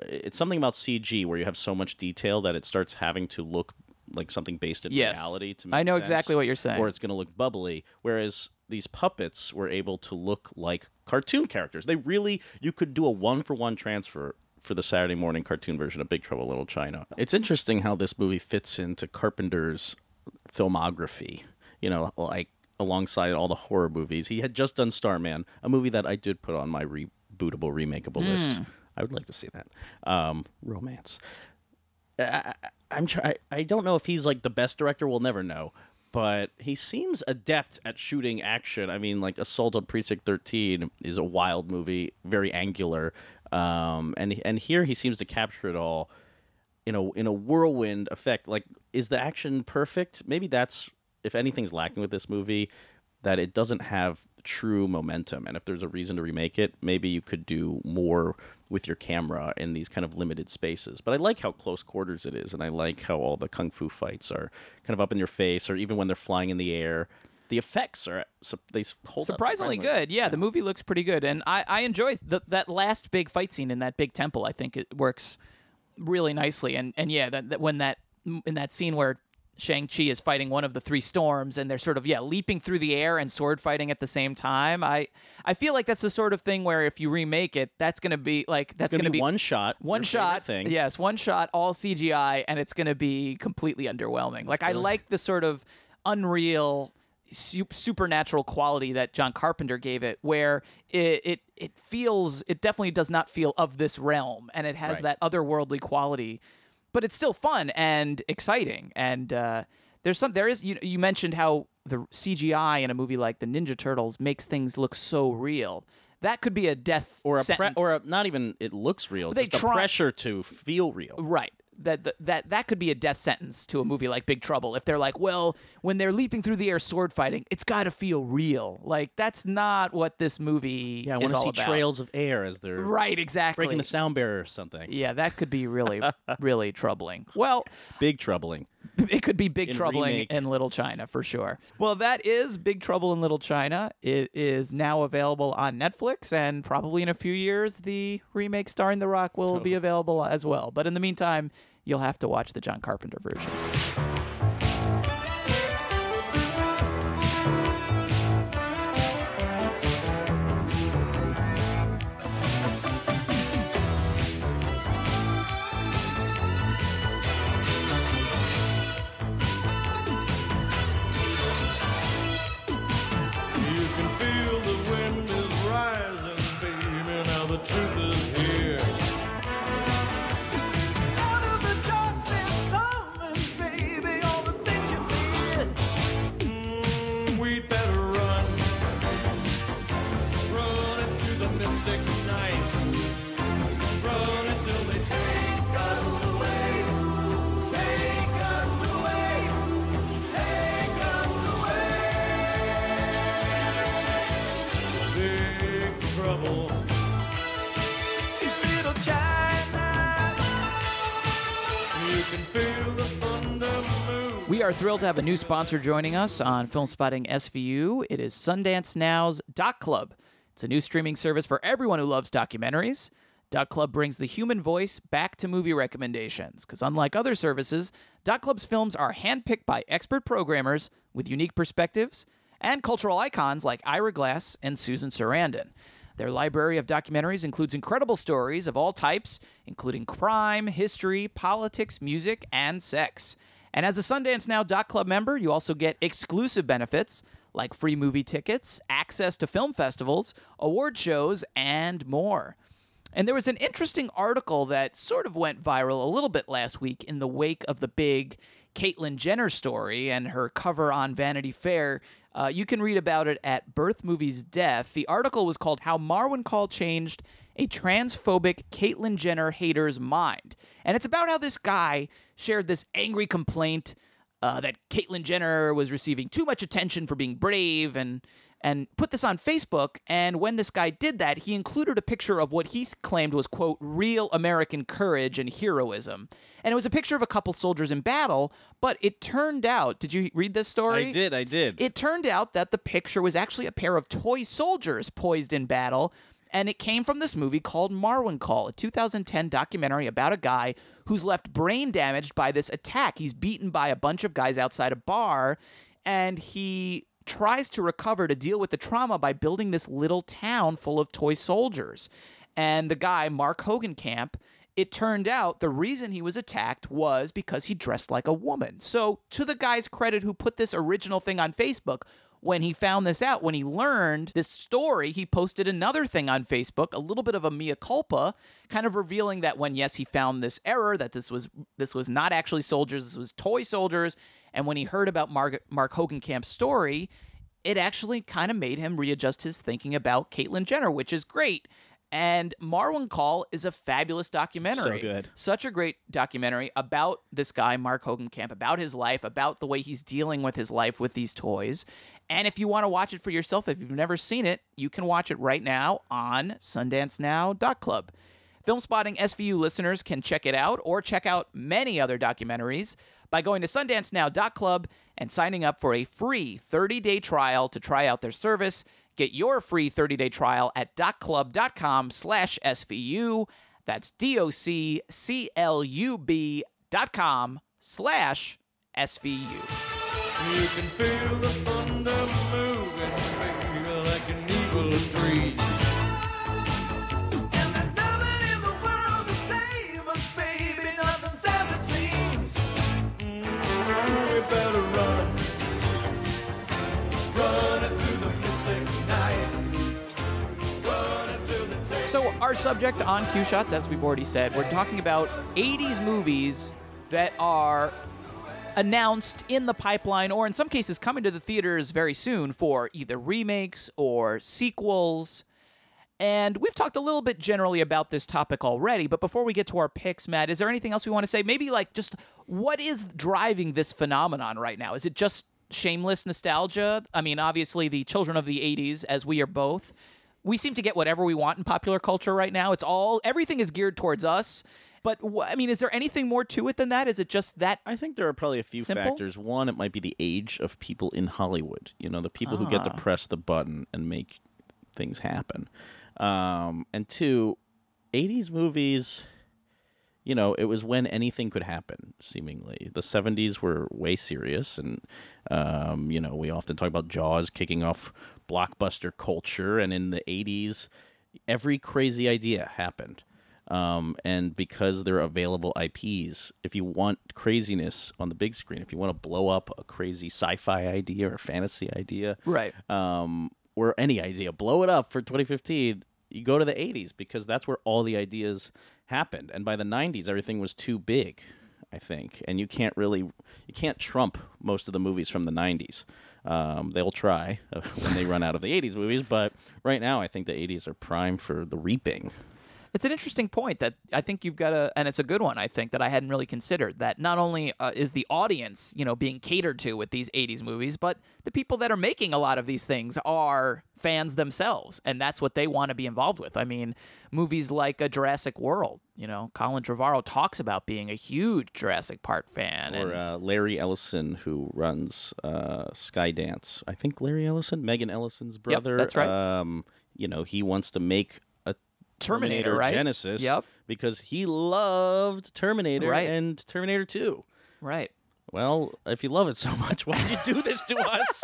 It's something about CG where you have so much detail that it starts having to look like something based in Yes. reality. To I know sense, exactly what you're saying. Or it's going to look bubbly. Whereas these puppets were able to look like cartoon characters. They really you could do a one for one transfer for the Saturday morning cartoon version of Big Trouble in Little China. It's interesting how this movie fits into Carpenter's filmography. You know, like alongside all the horror movies. He had just done Starman, a movie that I did put on my rebootable, remakeable list. I would like to see that. Um, romance. I, I'm try- I don't know if he's like the best director. We'll never know, but he seems adept at shooting action. I mean, like Assault on Precinct 13 is a wild movie, very angular, um, and and here he seems to capture it all in a in a whirlwind effect. Like, is the action perfect? Maybe that's if anything's lacking with this movie, that it doesn't have true momentum. And if there's a reason to remake it, maybe you could do more with your camera in these kind of limited spaces. But I like how close quarters it is, and I like how all the kung fu fights are kind of up in your face, or even when they're flying in the air. The effects are they hold up surprisingly good. Yeah, the movie looks pretty good, and I I enjoy the, that last big fight scene in that big temple. I think it works really nicely, and and yeah, that, that when that in that scene where Shang Chi is fighting one of the three storms, and they're sort of yeah leaping through the air and sword fighting at the same time. I I feel like that's the sort of thing where if you remake it, that's gonna be like that's gonna, gonna be, one shot, one shot thing. yes one shot all cgi and it's going to be completely underwhelming like i like the sort of unreal supernatural quality that John Carpenter gave it, where it, it it feels it definitely does not feel of this realm, and it has Right. that otherworldly quality, but it's still fun and exciting. And uh, there's some there is you you mentioned how the CGI in a movie like the Ninja Turtles makes things look so real. That could be a death or a pre- or a, not even it looks real. They just try- the pressure to feel real. Right. That, that that could be a death sentence to a movie like Big Trouble if they're like, well, when they're leaping through the air sword fighting, it's got to feel real. Like that's not what this movie Yeah, I want to see about. trails of air as they're Right, exactly. breaking the sound barrier or something. yeah, that could be really really troubling. Well, Big troubling. it could be Big In Trouble remake. in Little China for sure. Well, that is Big Trouble in Little China. It is now available on Netflix, and probably in a few years, the remake starring The Rock will be available as well. But in the meantime, you'll have to watch the John Carpenter version. Are thrilled to have a new sponsor joining us on Filmspotting SVU. It is SundanceNow's Doc Club. It's a new streaming service for everyone who loves documentaries. Doc Club brings the human voice back to movie recommendations because, unlike other services, Doc Club's films are handpicked by expert programmers with unique perspectives and cultural icons like Ira Glass and Susan Sarandon. Their library of documentaries includes incredible stories of all types, including crime, history, politics, music, and sex. And as a SundanceNow Club member, you also get exclusive benefits like free movie tickets, access to film festivals, award shows, and more. And there was an interesting article that sort of went viral a little bit last week in the wake of the big Caitlyn Jenner story and her cover on Vanity Fair. Uh, you can read about it at Birth Movies Death. The article was called How Marwencol Changed a Transphobic Caitlyn Jenner Hater's Mind. And it's about how this guy shared this angry complaint uh, that Caitlyn Jenner was receiving too much attention for being brave and and put this on Facebook. And when this guy did that, he included a picture of what he claimed was quote real American courage and heroism. And it was a picture of a couple soldiers in battle. But it turned out, did you read this story? I did, I did. It turned out that the picture was actually a pair of toy soldiers poised in battle, and it came from this movie called Marwencol, a 2010 documentary about a guy who's left brain damaged by this attack. He's beaten by a bunch of guys outside a bar, and he tries to recover to deal with the trauma by building this little town full of toy soldiers. And the guy, Mark Hogancamp, it turned out the reason he was attacked was because he dressed like a woman. So, to the guy's credit who put this original thing on Facebook, when he found this out, when he learned this story, he posted another thing on Facebook, a little bit of a mea culpa, kind of revealing that when yes, he found this error, that this was this was not actually soldiers, this was toy soldiers, and when he heard about Mark, Mark Hogancamp's story, it actually kind of made him readjust his thinking about Caitlyn Jenner, which is great. And Marwencol is a fabulous documentary. So good. Such a great documentary about this guy, Mark Hogancamp, about his life, about the way he's dealing with his life with these toys. And if you want to watch it for yourself, if you've never seen it, you can watch it right now on SundanceNow.club. Filmspotting SVU listeners can check it out or check out many other documentaries by going to SundanceNow.club and signing up for a free 30 day trial to try out their service. Get your free 30 day trial at docclub.com slash SVU. That's D O C C L U B dot com slash SVU. You can feel the thunder moving, like an. Our subject on Queue Shots, as we've already said, we're talking about 80s movies that are announced in the pipeline or in some cases coming to the theaters very soon for either remakes or sequels. And we've talked a little bit generally about this topic already, but before we get to our picks, Matt, is there anything else we want to say? Maybe like just what is driving this phenomenon right now? Is it just shameless nostalgia? I mean, obviously, the children of the 80s, as we are both, we seem to get whatever we want in popular culture right now. It's all, everything is geared towards us. But wh- I mean, is there anything more to it than that? Is it just that? I think there are probably a few Simple? factors. One, it might be the age of people in Hollywood. You know, the people who get to press the button and make things happen. Um, and two, 80s movies, you know, it was when anything could happen, seemingly. The 70s were way serious. And, um, you know, we often talk about Jaws kicking off blockbuster culture. And in the 80s, every crazy idea happened. Um, and because they're available IPs, if you want craziness on the big screen, if you want to blow up a crazy sci-fi idea or fantasy idea, Right. um, or any idea, blow it up for 2015. You go to the 80s because that's where all the ideas happened. And by the 90s, everything was too big, I think. And you can't really, you can't trump most of the movies from the 90s. Um, they'll try uh, when they run out of the 80s movies, but right now, I think the 80s are prime for the reaping. It's an interesting point that I think you've got to, and it's a good one, I think, that I hadn't really considered. That not only uh, is the audience, you know, being catered to with these 80s movies, but the people that are making a lot of these things are fans themselves, and that's what they want to be involved with. I mean, movies like a Jurassic World, you know, Colin Trevorrow talks about being a huge Jurassic Park fan. Or and, uh, Larry Ellison, who runs uh, Skydance. I think Larry Ellison, Megan Ellison's brother. that's right. Um, you know, he wants to make Terminator, Terminator right? Genisys. Yep. Because he loved Terminator Right. and Terminator 2. right. Well, if you love it so much, why did you do this to us?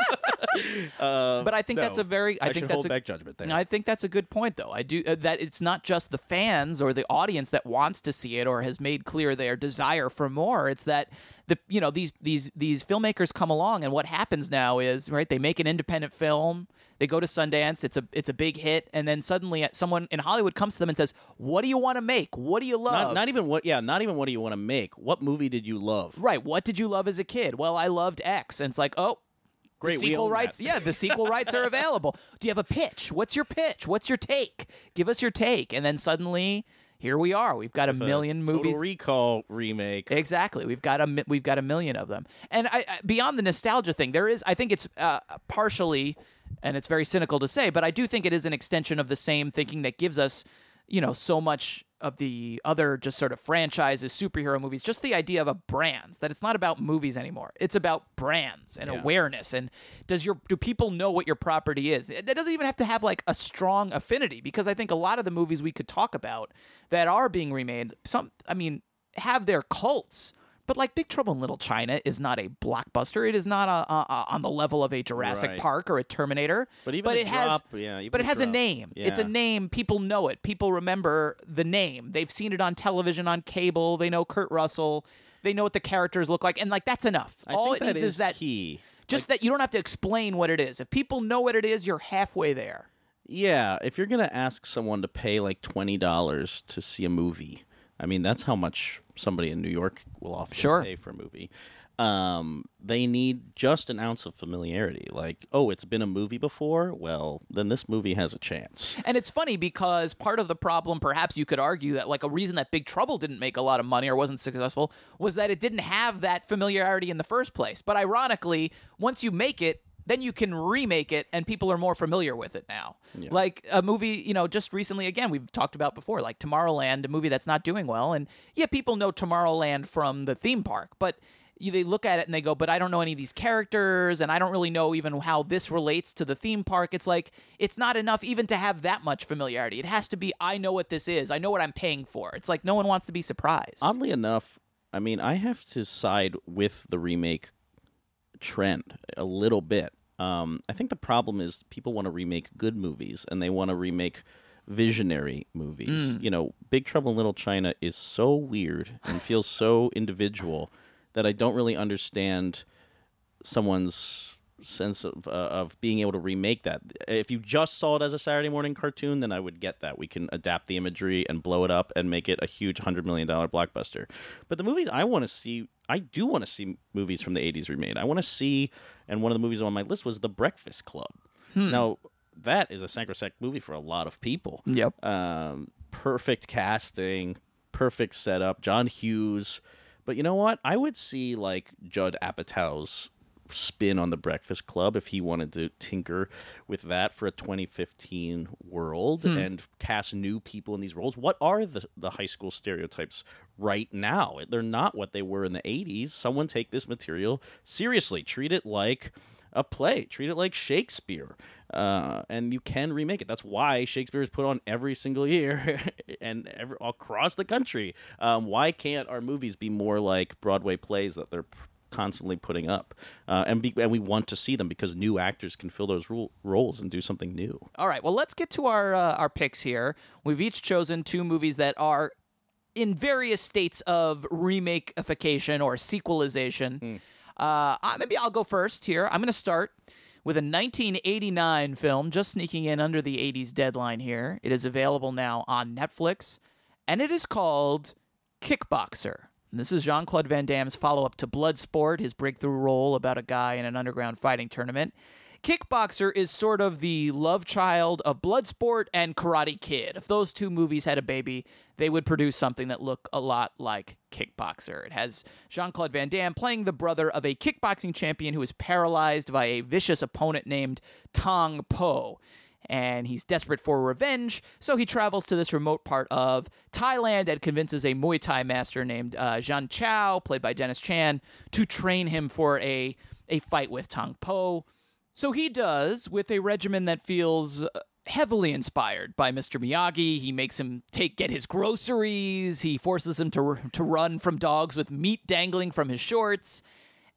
uh, But I think that's a very, I, I think that's hold a, back judgment there. I think that's a good point, though. I do uh, that. It's not just the fans or the audience that wants to see it or has made clear their desire for more. It's that the you know these these these filmmakers come along, and what happens now is right. They make an independent film. They go to Sundance. It's a it's a big hit, and then suddenly uh, someone in Hollywood comes to them and says, "What do you want to make? What do you love?" not, not even what, yeah, not even what do you want to make? What movie did you love? Right. What did you love as a kid? Well, I loved X. And it's like, oh, Great, The sequel rights. that. Yeah, the sequel rights are available. Do you have a pitch? What's your pitch? What's your take? Give us your take. And then suddenly, here we are. We've got a million Total movies. Recall remake. Exactly. We've got a we've got a million of them. And I, I, beyond the nostalgia thing, there is I think it's uh, partially and it's very cynical to say, but I do think it is an extension of the same thinking that gives us, you know, so much of the other just sort of franchises, superhero movies, just the idea of a brands that it's not about movies anymore. It's about brands and Yeah. awareness and does your do people know what your property is? That doesn't even have to have like a strong affinity because I think a lot of the movies we could talk about that are being remade, some I mean, have their cults. But like Big Trouble in Little China is not a blockbuster. It is not a, a, a- on the level of a Jurassic Right. Park or a Terminator. But even it a has, yeah, but it a has a drop. name. It's a name. People know it. People remember the name. They've seen it on television, on cable. They know Kurt Russell. They know what the characters look like, and like that's enough. I All it that needs is is that key. just that you don't have to explain what it is. If people know what it is, you're halfway there. Yeah, if you're gonna ask someone to pay like twenty dollars to see a movie, I mean that's how much somebody in New York will often Sure. pay for a movie. Um, they need just an ounce of familiarity. Like, oh, it's been a movie before. Well, then this movie has a chance. And it's funny because part of the problem, perhaps you could argue that like a reason that Big Trouble didn't make a lot of money or wasn't successful was that it didn't have that familiarity in the first place. But ironically, once you make it, then you can remake it and people are more familiar with it now. Like a movie, you know, just recently again, we've talked about before, like Tomorrowland, a movie that's not doing well. And yeah, people know Tomorrowland from the theme park, but they look at it and they go, but I don't know any of these characters, and I don't really know even how this relates to the theme park. It's like it's not enough even to have that much familiarity. It has to be I know what this is. I know what I'm paying for. It's like no one wants to be surprised. Oddly enough, I mean, I have to side with the remake trend a little bit. Um, I think the problem is people want to remake good movies and they want to remake visionary movies. Mm. You know, Big Trouble in Little China is so weird and feels so individual that I don't really understand someone's sense of uh, of being able to remake that. If you just saw it as a Saturday morning cartoon, then I would get that. We can adapt the imagery and blow it up and make it a huge hundred million dollar blockbuster. But the movies I want to see, I do want to see movies from the '80s remade. I want to see, and one of the movies on my list was The Breakfast Club. Now that is a sacrosanct movie for a lot of people. Yep. Um, perfect casting, perfect setup. John Hughes. But you know what? I would see like Judd Apatow's spin on the Breakfast Club if he wanted to tinker with that for a 2015 world and cast new people in these roles. What are the the high school stereotypes right now? They're not what they were in the 80s. Someone take this material seriously. Treat it like a play. Treat it like Shakespeare. Uh, and you can remake it. That's why Shakespeare is put on every single year and every, across the country. Um, why can't our movies be more like Broadway plays that they're constantly putting up? Uh, and, be, and we want to see them because new actors can fill those ro- roles and do something new. All right. Well, let's get to our uh, our picks here. We've each chosen two movies that are in various states of remakefication or sequelization. Uh, uh, maybe I'll go first here. I'm going to start with a 1989 film, just sneaking in under the 80s deadline here. It is available now on Netflix, and it is called Kickboxer. And this is Jean Claude Van Damme's follow up to Bloodsport, his breakthrough role about a guy in an underground fighting tournament. Kickboxer is sort of the love child of Bloodsport and Karate Kid. If those two movies had a baby, they would produce something that looked a lot like Kickboxer. It has Jean Claude Van Damme playing the brother of a kickboxing champion who is paralyzed by a vicious opponent named Tong Po and he's desperate for revenge, so he travels to this remote part of Thailand and convinces a Muay Thai master named uh, Xian Chow, played by Dennis Chan, to train him for a, a fight with Tong Po. So he does, with a regimen that feels uh, heavily inspired by Mr. Miyagi. He makes him take get his groceries. He forces him to to run from dogs with meat dangling from his shorts.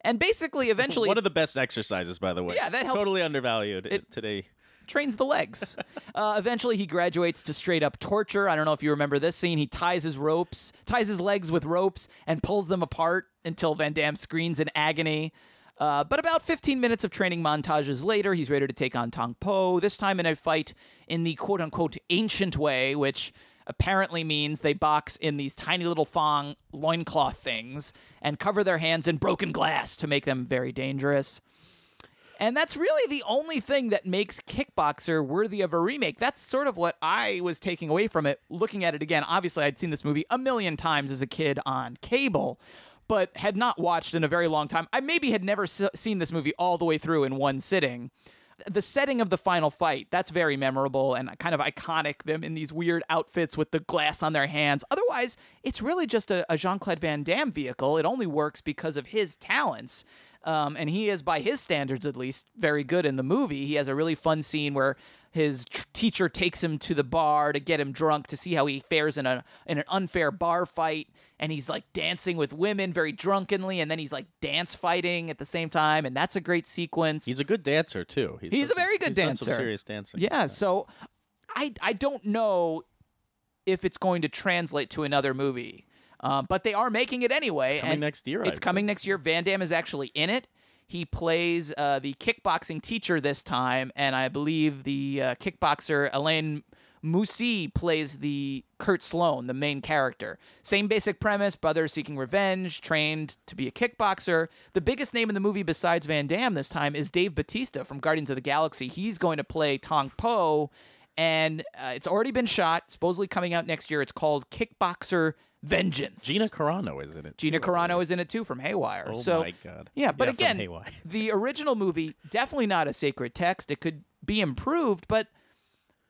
And basically, eventually, One of the best exercises, by the way. Yeah, that helps- Totally undervalued It- today. Trains the legs. uh, eventually, he graduates to straight up torture. I don't know if you remember this scene. He ties his ropes, ties his legs with ropes, and pulls them apart until Van Damme screams in agony. Uh, but about 15 minutes of training montages later, he's ready to take on Tong Po, this time in a fight in the quote unquote ancient way, which apparently means they box in these tiny little thong loincloth things and cover their hands in broken glass to make them very dangerous. And that's really the only thing that makes Kickboxer worthy of a remake. That's sort of what I was taking away from it, looking at it again. Obviously, I'd seen this movie a million times as a kid on cable, but had not watched in a very long time. I maybe had never s- seen this movie all the way through in one sitting. The setting of the final fight, that's very memorable and kind of iconic. Them in these weird outfits with the glass on their hands. Otherwise, it's really just a, a Jean Claude Van Damme vehicle. It only works because of his talents. Um, and he is, by his standards at least, very good in the movie. He has a really fun scene where his tr- teacher takes him to the bar to get him drunk to see how he fares in a in an unfair bar fight, and he's like dancing with women very drunkenly, and then he's like dance fighting at the same time, and that's a great sequence. He's a good dancer, too. He's done a very good he's done some dancer. serious dancing. Yeah, so I I don't know if it's going to translate to another movie. Um, but they are making it anyway. coming and next year, It's coming next year. Van Damme is actually in it. He plays uh, the kickboxing teacher this time, and I believe the uh, kickboxer Alain Moussi plays the Kurt Sloan, the main character. Same basic premise: brother seeking revenge, trained to be a kickboxer. The biggest name in the movie besides Van Damme this time is Dave Batista from Guardians of the Galaxy. He's going to play Tong Po, and uh, it's already been shot. Supposedly coming out next year. It's called Kickboxer Vengeance. Gina Carano is in it. Gina too, Carano is in it too from Haywire. Oh so, my God. Yeah, but Yeah, again, the original movie definitely not a sacred text. It could be improved, but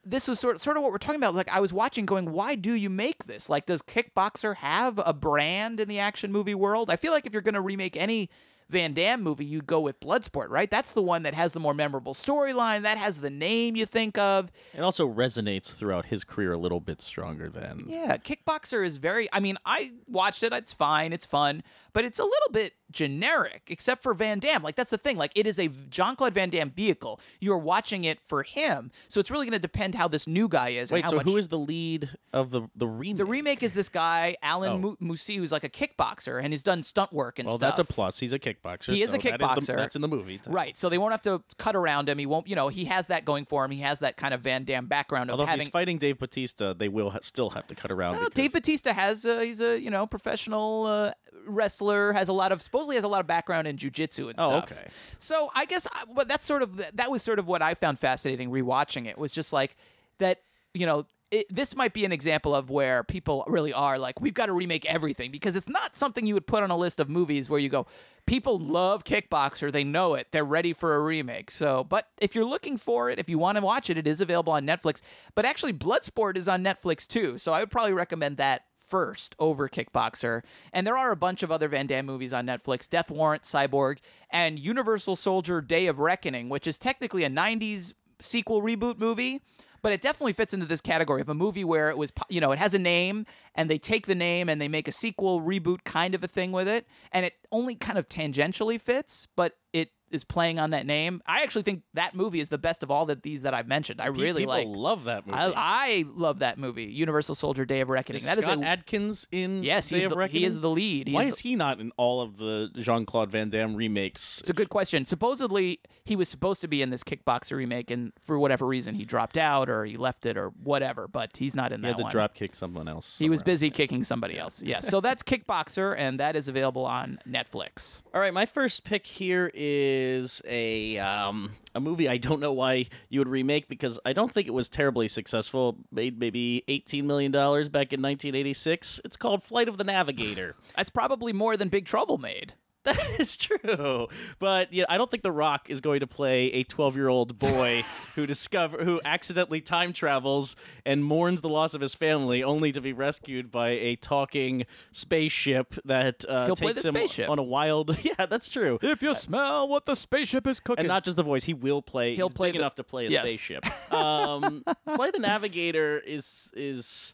this was sort sort of what we're talking about. Like I was watching, going, why do you make this? Like, does Kickboxer have a brand in the action movie world? I feel like if you're going to remake any Van Damme movie, you'd go with Bloodsport, right? That's the one that has the more memorable storyline. That has the name you think of. It also resonates throughout his career a little bit stronger than. Yeah, Kickboxer is very. I mean, I watched it. It's fine. It's fun, but it's a little bit generic except for Van Damme. Like that's the thing. Like it is a Jean Claude Van Damme vehicle. You are watching it for him, so it's really going to depend how this new guy is. Wait, and how so much... who is the lead of the the remake? the remake? Is this guy Alain Oh. Moussi, who's like a kickboxer and he's done stunt work and stuff. Well, stuff. that's a plus. He's a kickboxer. He is a so that the- kickboxer. that's in the movie. Right, so they won't have to cut around him. He won't, you know, he has that going for him. He has that kind of Van Damme background of Although having. he's fighting Dave Batista, they will ha- still have to cut around. Well, because- Dave Batista has uh, he's a you know professional uh, wrestler has a lot of supposedly has a lot of background in jujitsu and Oh, stuff. okay. So I guess I, but that's sort of that was sort of what I found fascinating rewatching it was just like that you know. It, this might be an example of where people really are like, we've got to remake everything because it's not something you would put on a list of movies where you go, people love Kickboxer, they know it, they're ready for a remake. So, but if you're looking for it, if you want to watch it, it is available on Netflix. But actually, Bloodsport is on Netflix too, so I would probably recommend that first over Kickboxer. And there are a bunch of other Van Damme movies on Netflix Death Warrant, Cyborg, and Universal Soldier Day of Reckoning, which is technically a 90s sequel reboot movie. But it definitely fits into this category of a movie where it was, you know, it has a name and they take the name and they make a sequel reboot kind of a thing with it. And it only kind of tangentially fits, but it is playing on that name. I actually think that movie is the best of all that these that I've mentioned. I Pe- really people like. love that movie. I, I love that movie, Universal Soldier: Day of Reckoning. Is that is Scott a Adkins in yes, Day he's of the, Reckoning? he is the lead. He's Why the- is he not in all of the Jean Claude Van Damme remakes? It's a good question. Supposedly, he was supposed to be in this Kickboxer remake, and for whatever reason, he dropped out or he left it or whatever. But he's not in He that had to one. drop kick someone else. He was busy kicking somebody else. Yes. So that's Kickboxer, and that is available on Netflix. All right, my first pick here is a um, a movie I don't know why you would remake because I don't think it was terribly successful. Made maybe eighteen million dollars back in 1986. It's called Flight of the Navigator. That's probably more than Big Trouble made. That is true, but yeah, I don't think The Rock is going to play a 12-year-old boy who discover who accidentally time travels and mourns the loss of his family, only to be rescued by a talking spaceship that uh, He'll play takes the him spaceship. on a wild. Yeah, that's true. If you smell what the spaceship is cooking, and not just the voice. He will play. He'll play big the- enough to play a Yes. spaceship. Um, Flight the Navigator is is.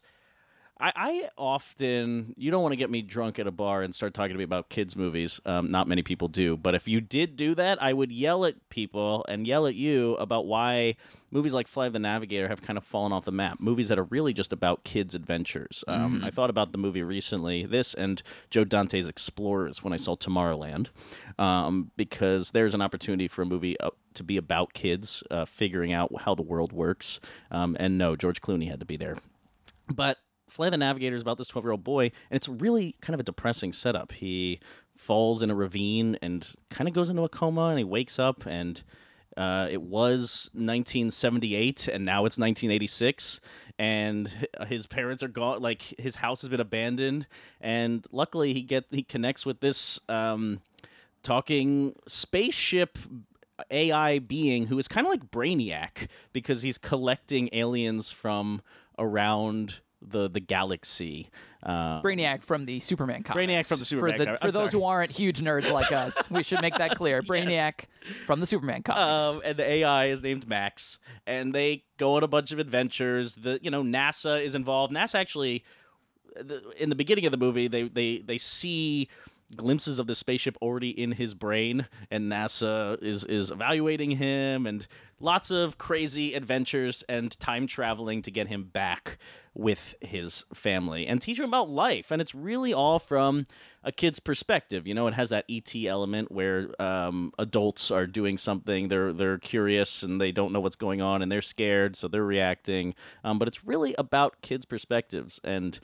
I, I often you don't want to get me drunk at a bar and start talking to me about kids movies. Um, not many people do, but if you did do that, I would yell at people and yell at you about why movies like Fly of the Navigator have kind of fallen off the map. Movies that are really just about kids' adventures. Um, I thought about the movie recently, this and Joe Dante's Explorers when I saw Tomorrowland, um, because there's an opportunity for a movie uh, to be about kids uh, figuring out how the world works. Um, and no, George Clooney had to be there. But Fly the Navigator is about this 12 year old boy, and it's really kind of a depressing setup. He falls in a ravine and kind of goes into a coma, and he wakes up, and uh, it was 1978, and now it's 1986, and his parents are gone. Like his house has been abandoned, and luckily he get he connects with this um, talking spaceship AI being who is kind of like Brainiac because he's collecting aliens from around the the galaxy. Uh, Brainiac from the Superman comics. Brainiac from the Superman For, the, comic- for those sorry. who aren't huge nerds like us, we should make that clear. Brainiac from the Superman comics. um, and the AI is named Max, and they go on a bunch of adventures. The you know NASA is involved. NASA actually, the, in the beginning of the movie, they they they see glimpses of the spaceship already in his brain, and NASA is is evaluating him, and lots of crazy adventures and time traveling to get him back with his family and teach him about life. And it's really all from a kid's perspective. You know, it has that ET element where um, adults are doing something, they're they're curious and they don't know what's going on, and they're scared, so they're reacting. Um, but it's really about kids' perspectives, and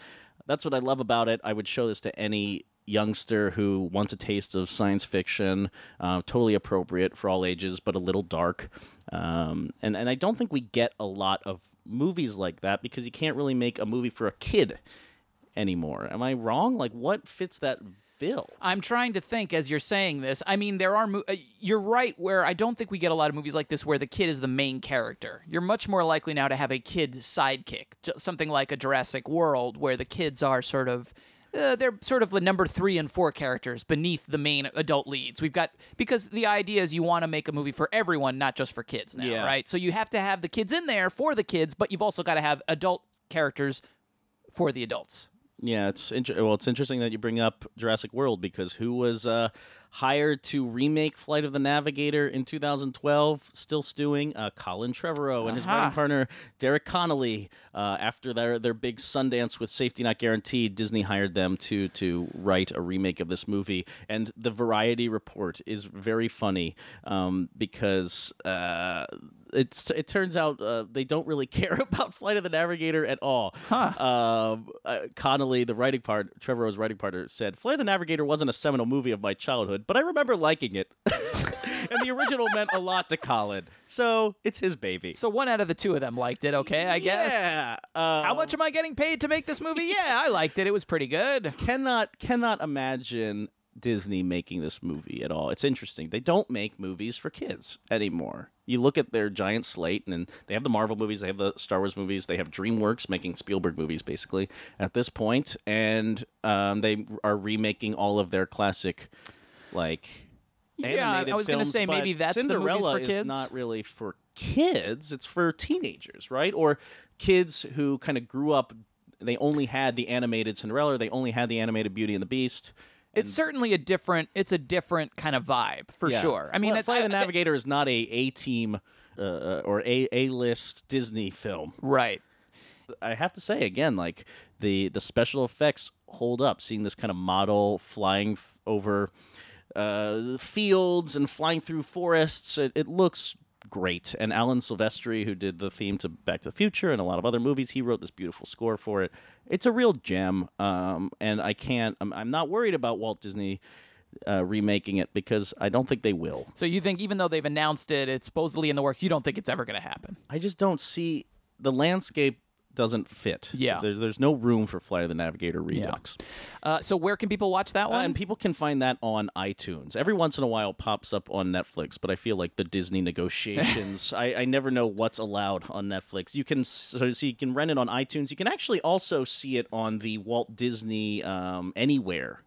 that's what I love about it. I would show this to any youngster who wants a taste of science fiction, uh, totally appropriate for all ages, but a little dark. Um, and and I don't think we get a lot of movies like that because you can't really make a movie for a kid anymore. Am I wrong? Like, what fits that bill? I'm trying to think as you're saying this. I mean, there are. Mo- uh, you're right. Where I don't think we get a lot of movies like this where the kid is the main character. You're much more likely now to have a kid sidekick, something like a Jurassic World, where the kids are sort of. Uh, they're sort of the number three and four characters beneath the main adult leads. We've got because the idea is you want to make a movie for everyone, not just for kids now, Yeah. right? So you have to have the kids in there for the kids, but you've also got to have adult characters for the adults. Yeah, it's inter- well, it's interesting that you bring up Jurassic World because who was uh, hired to remake Flight of the Navigator in 2012, still stewing. Uh, Colin Trevorrow and his writing partner Derek Connolly. Uh, after their their big Sundance with Safety Not Guaranteed, Disney hired them to to write a remake of this movie. And the Variety report is very funny um, because. Uh, it's it turns out uh, they don't really care about Flight of the Navigator at all. Um, uh, Connolly, the writing part, Trevorrow's writing partner, said Flight of the Navigator wasn't a seminal movie of my childhood, but I remember liking it, and the original meant a lot to Colin, so it's his baby. So one out of the two of them liked it. Okay, I guess. Yeah. Um, How much am I getting paid to make this movie? Yeah, I liked it. It was pretty good. cannot cannot imagine Disney making this movie at all. It's interesting. They don't make movies for kids anymore. You look at their giant slate, and they have the Marvel movies, they have the Star Wars movies, they have DreamWorks making Spielberg movies basically at this point, and um, they are remaking all of their classic, like. Yeah, I was gonna say maybe that's the movies Cinderella for is kids. not really for kids. It's for teenagers, right? Or kids who kind of grew up. They only had the animated Cinderella. They only had the animated Beauty and the Beast. It's certainly a different. It's a different kind of vibe for Yeah. sure. I mean, it's, Fly I- the Navigator is not a A team uh, or a A list Disney film. right. I have to say again, like the the special effects hold up. Seeing this kind of model flying f- over uh, fields and flying through forests, it, it looks great. And Alan Silvestri, who did the theme to Back to the Future and a lot of other movies, he wrote this beautiful score for it. It's a real gem, um, and I can't. I'm, I'm not worried about Walt Disney. Uh, remaking it because I don't think they will. So you think even though they've announced it, it's supposedly in the works, you don't think it's ever going to happen? I just don't see the landscape doesn't fit. Yeah. there's there's no room for Flight of the Navigator Redux. Uh, so where can people watch that Uh, one? and people can find that on iTunes. Every once in a while, it pops up on Netflix, but I feel like the Disney negotiations. I, I never know what's allowed on Netflix. You can so, so you can rent it on iTunes. You can actually also see it on the Walt Disney um, Anywhere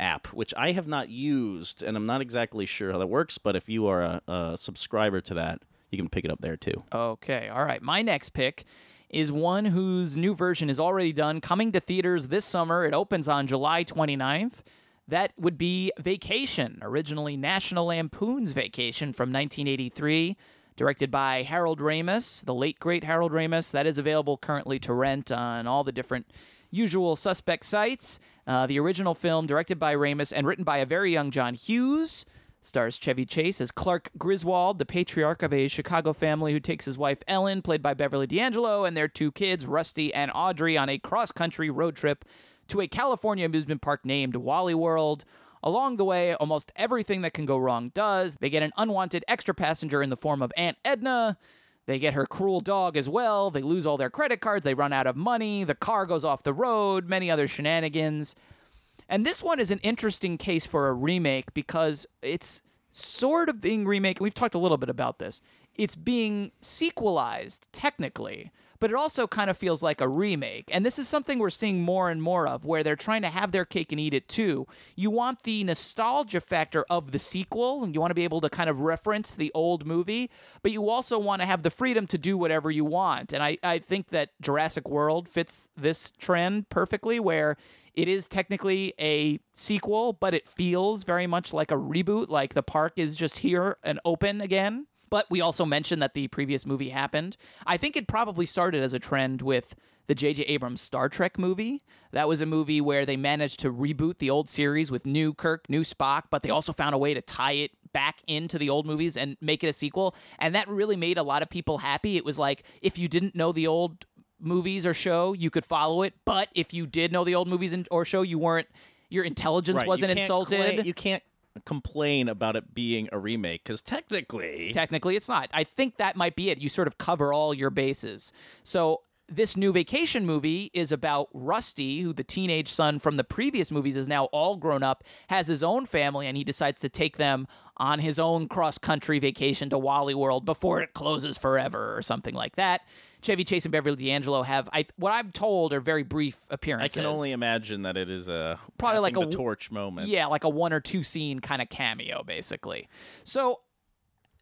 app, which I have not used, and I'm not exactly sure how that works. But if you are a, a subscriber to that, you can pick it up there too. Okay, all right. My next pick is one whose new version is already done, coming to theaters this summer. It opens on July 29th. That would be Vacation, originally National Lampoon's Vacation from 1983, directed by Harold Ramis, the late great Harold Ramis. That is available currently to rent on all the different usual suspect sites. Uh, the original film, directed by Ramis and written by a very young John Hughes. Stars Chevy Chase as Clark Griswold, the patriarch of a Chicago family who takes his wife Ellen, played by Beverly D'Angelo, and their two kids, Rusty and Audrey, on a cross country road trip to a California amusement park named Wally World. Along the way, almost everything that can go wrong does. They get an unwanted extra passenger in the form of Aunt Edna. They get her cruel dog as well. They lose all their credit cards. They run out of money. The car goes off the road. Many other shenanigans. And this one is an interesting case for a remake because it's sort of being remake. We've talked a little bit about this. It's being sequelized technically, but it also kind of feels like a remake. And this is something we're seeing more and more of where they're trying to have their cake and eat it too. You want the nostalgia factor of the sequel, and you want to be able to kind of reference the old movie, but you also want to have the freedom to do whatever you want. And I, I think that Jurassic World fits this trend perfectly where it is technically a sequel, but it feels very much like a reboot, like the park is just here and open again. But we also mentioned that the previous movie happened. I think it probably started as a trend with the J.J. Abrams Star Trek movie. That was a movie where they managed to reboot the old series with new Kirk, new Spock, but they also found a way to tie it back into the old movies and make it a sequel. And that really made a lot of people happy. It was like if you didn't know the old movies or show, you could follow it. But if you did know the old movies and, or show, you weren't. Your intelligence Right, wasn't can't insulted. cla- you can't complain about it being a remake because technically, Technically, it's not. I think that might be it. You sort of cover all your bases. So, this new vacation movie is about Rusty, who the teenage son from the previous movies is now all grown up, has his own family, and he decides to take them on his own cross country vacation to Wally World before it closes forever or something like that. Chevy Chase and Beverly D'Angelo have, I, what I'm told, are very brief appearances. I can only imagine that it is a Probably like a torch moment. Yeah, like a one or two scene kind of cameo, basically. So,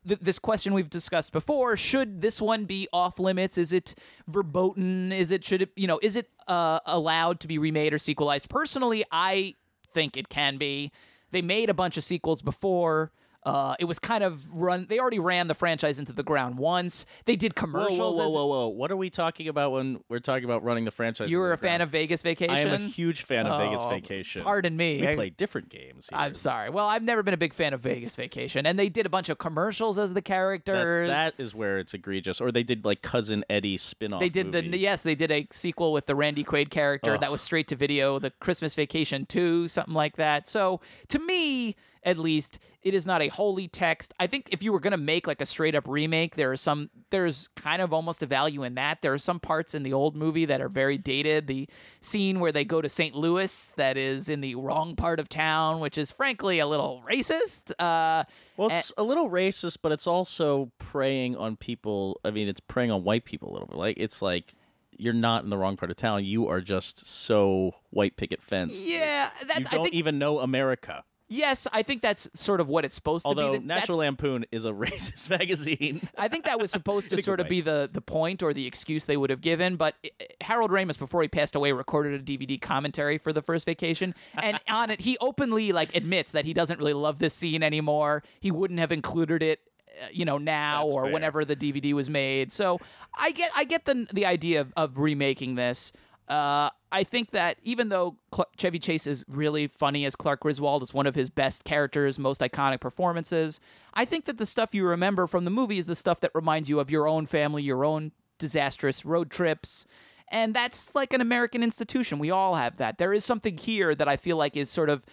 th- this question we've discussed before: Should this one be off limits? Is it verboten? Is it should it you know? Is it uh, allowed to be remade or sequelized? Personally, I think it can be. they made a bunch of sequels before. Uh, it was kind of run. They already ran the franchise into the ground once. They did Whoa, commercials. whoa, whoa, as- whoa, whoa! What are we talking about when we're talking about running the franchise? You were a fan ground? of Vegas Vacation. I am a huge fan of Vegas Oh, Vacation. Pardon me. We I- play different games. Here. I'm sorry. Well, I've never been a big fan of Vegas Vacation, and they did a bunch of commercials as the characters. That's, that is where it's egregious. Or they did like cousin Eddie spin-off. They did the yes, they did a sequel with the Randy Quaid character Ugh. that was straight to video, the Christmas Vacation 2, something like that. So, to me, at least, it is not a holy text. I think if you were going to make like a straight up remake, there are some there's kind of almost a value in that. There are some parts in the old movie that are very dated. The scene where they go to St. Louis that is in the wrong part of town, which is frankly a little racist. Uh Well, it's a little racist, but it's also preying on people. I mean, it's preying on white people a little bit. Like it's like you're not in the wrong part of town. You are just so white picket fence. yeah, that you I don't think even know America. Yes, I think that's sort of what it's supposed Although to be. Although Natural Lampoon is a racist magazine. I think that was supposed to In a good sort of be the the point or the excuse they would have given, but i- Harold Ramis before he passed away recorded a DVD commentary for the first vacation and on it he openly like admits that he doesn't really love this scene anymore. He wouldn't have included it uh, you know now That's or fair. whenever the DVD was made. So I get I get the the idea of, of remaking this. Uh, I think that even though Cl- Chevy Chase is really funny as Clark Griswold, it's one of his best characters, most iconic performances. I think that the stuff you remember from the movie is the stuff that reminds you of your own family, your own disastrous road trips. And that's like an American institution. We all have that. There is something here that I feel like is sort of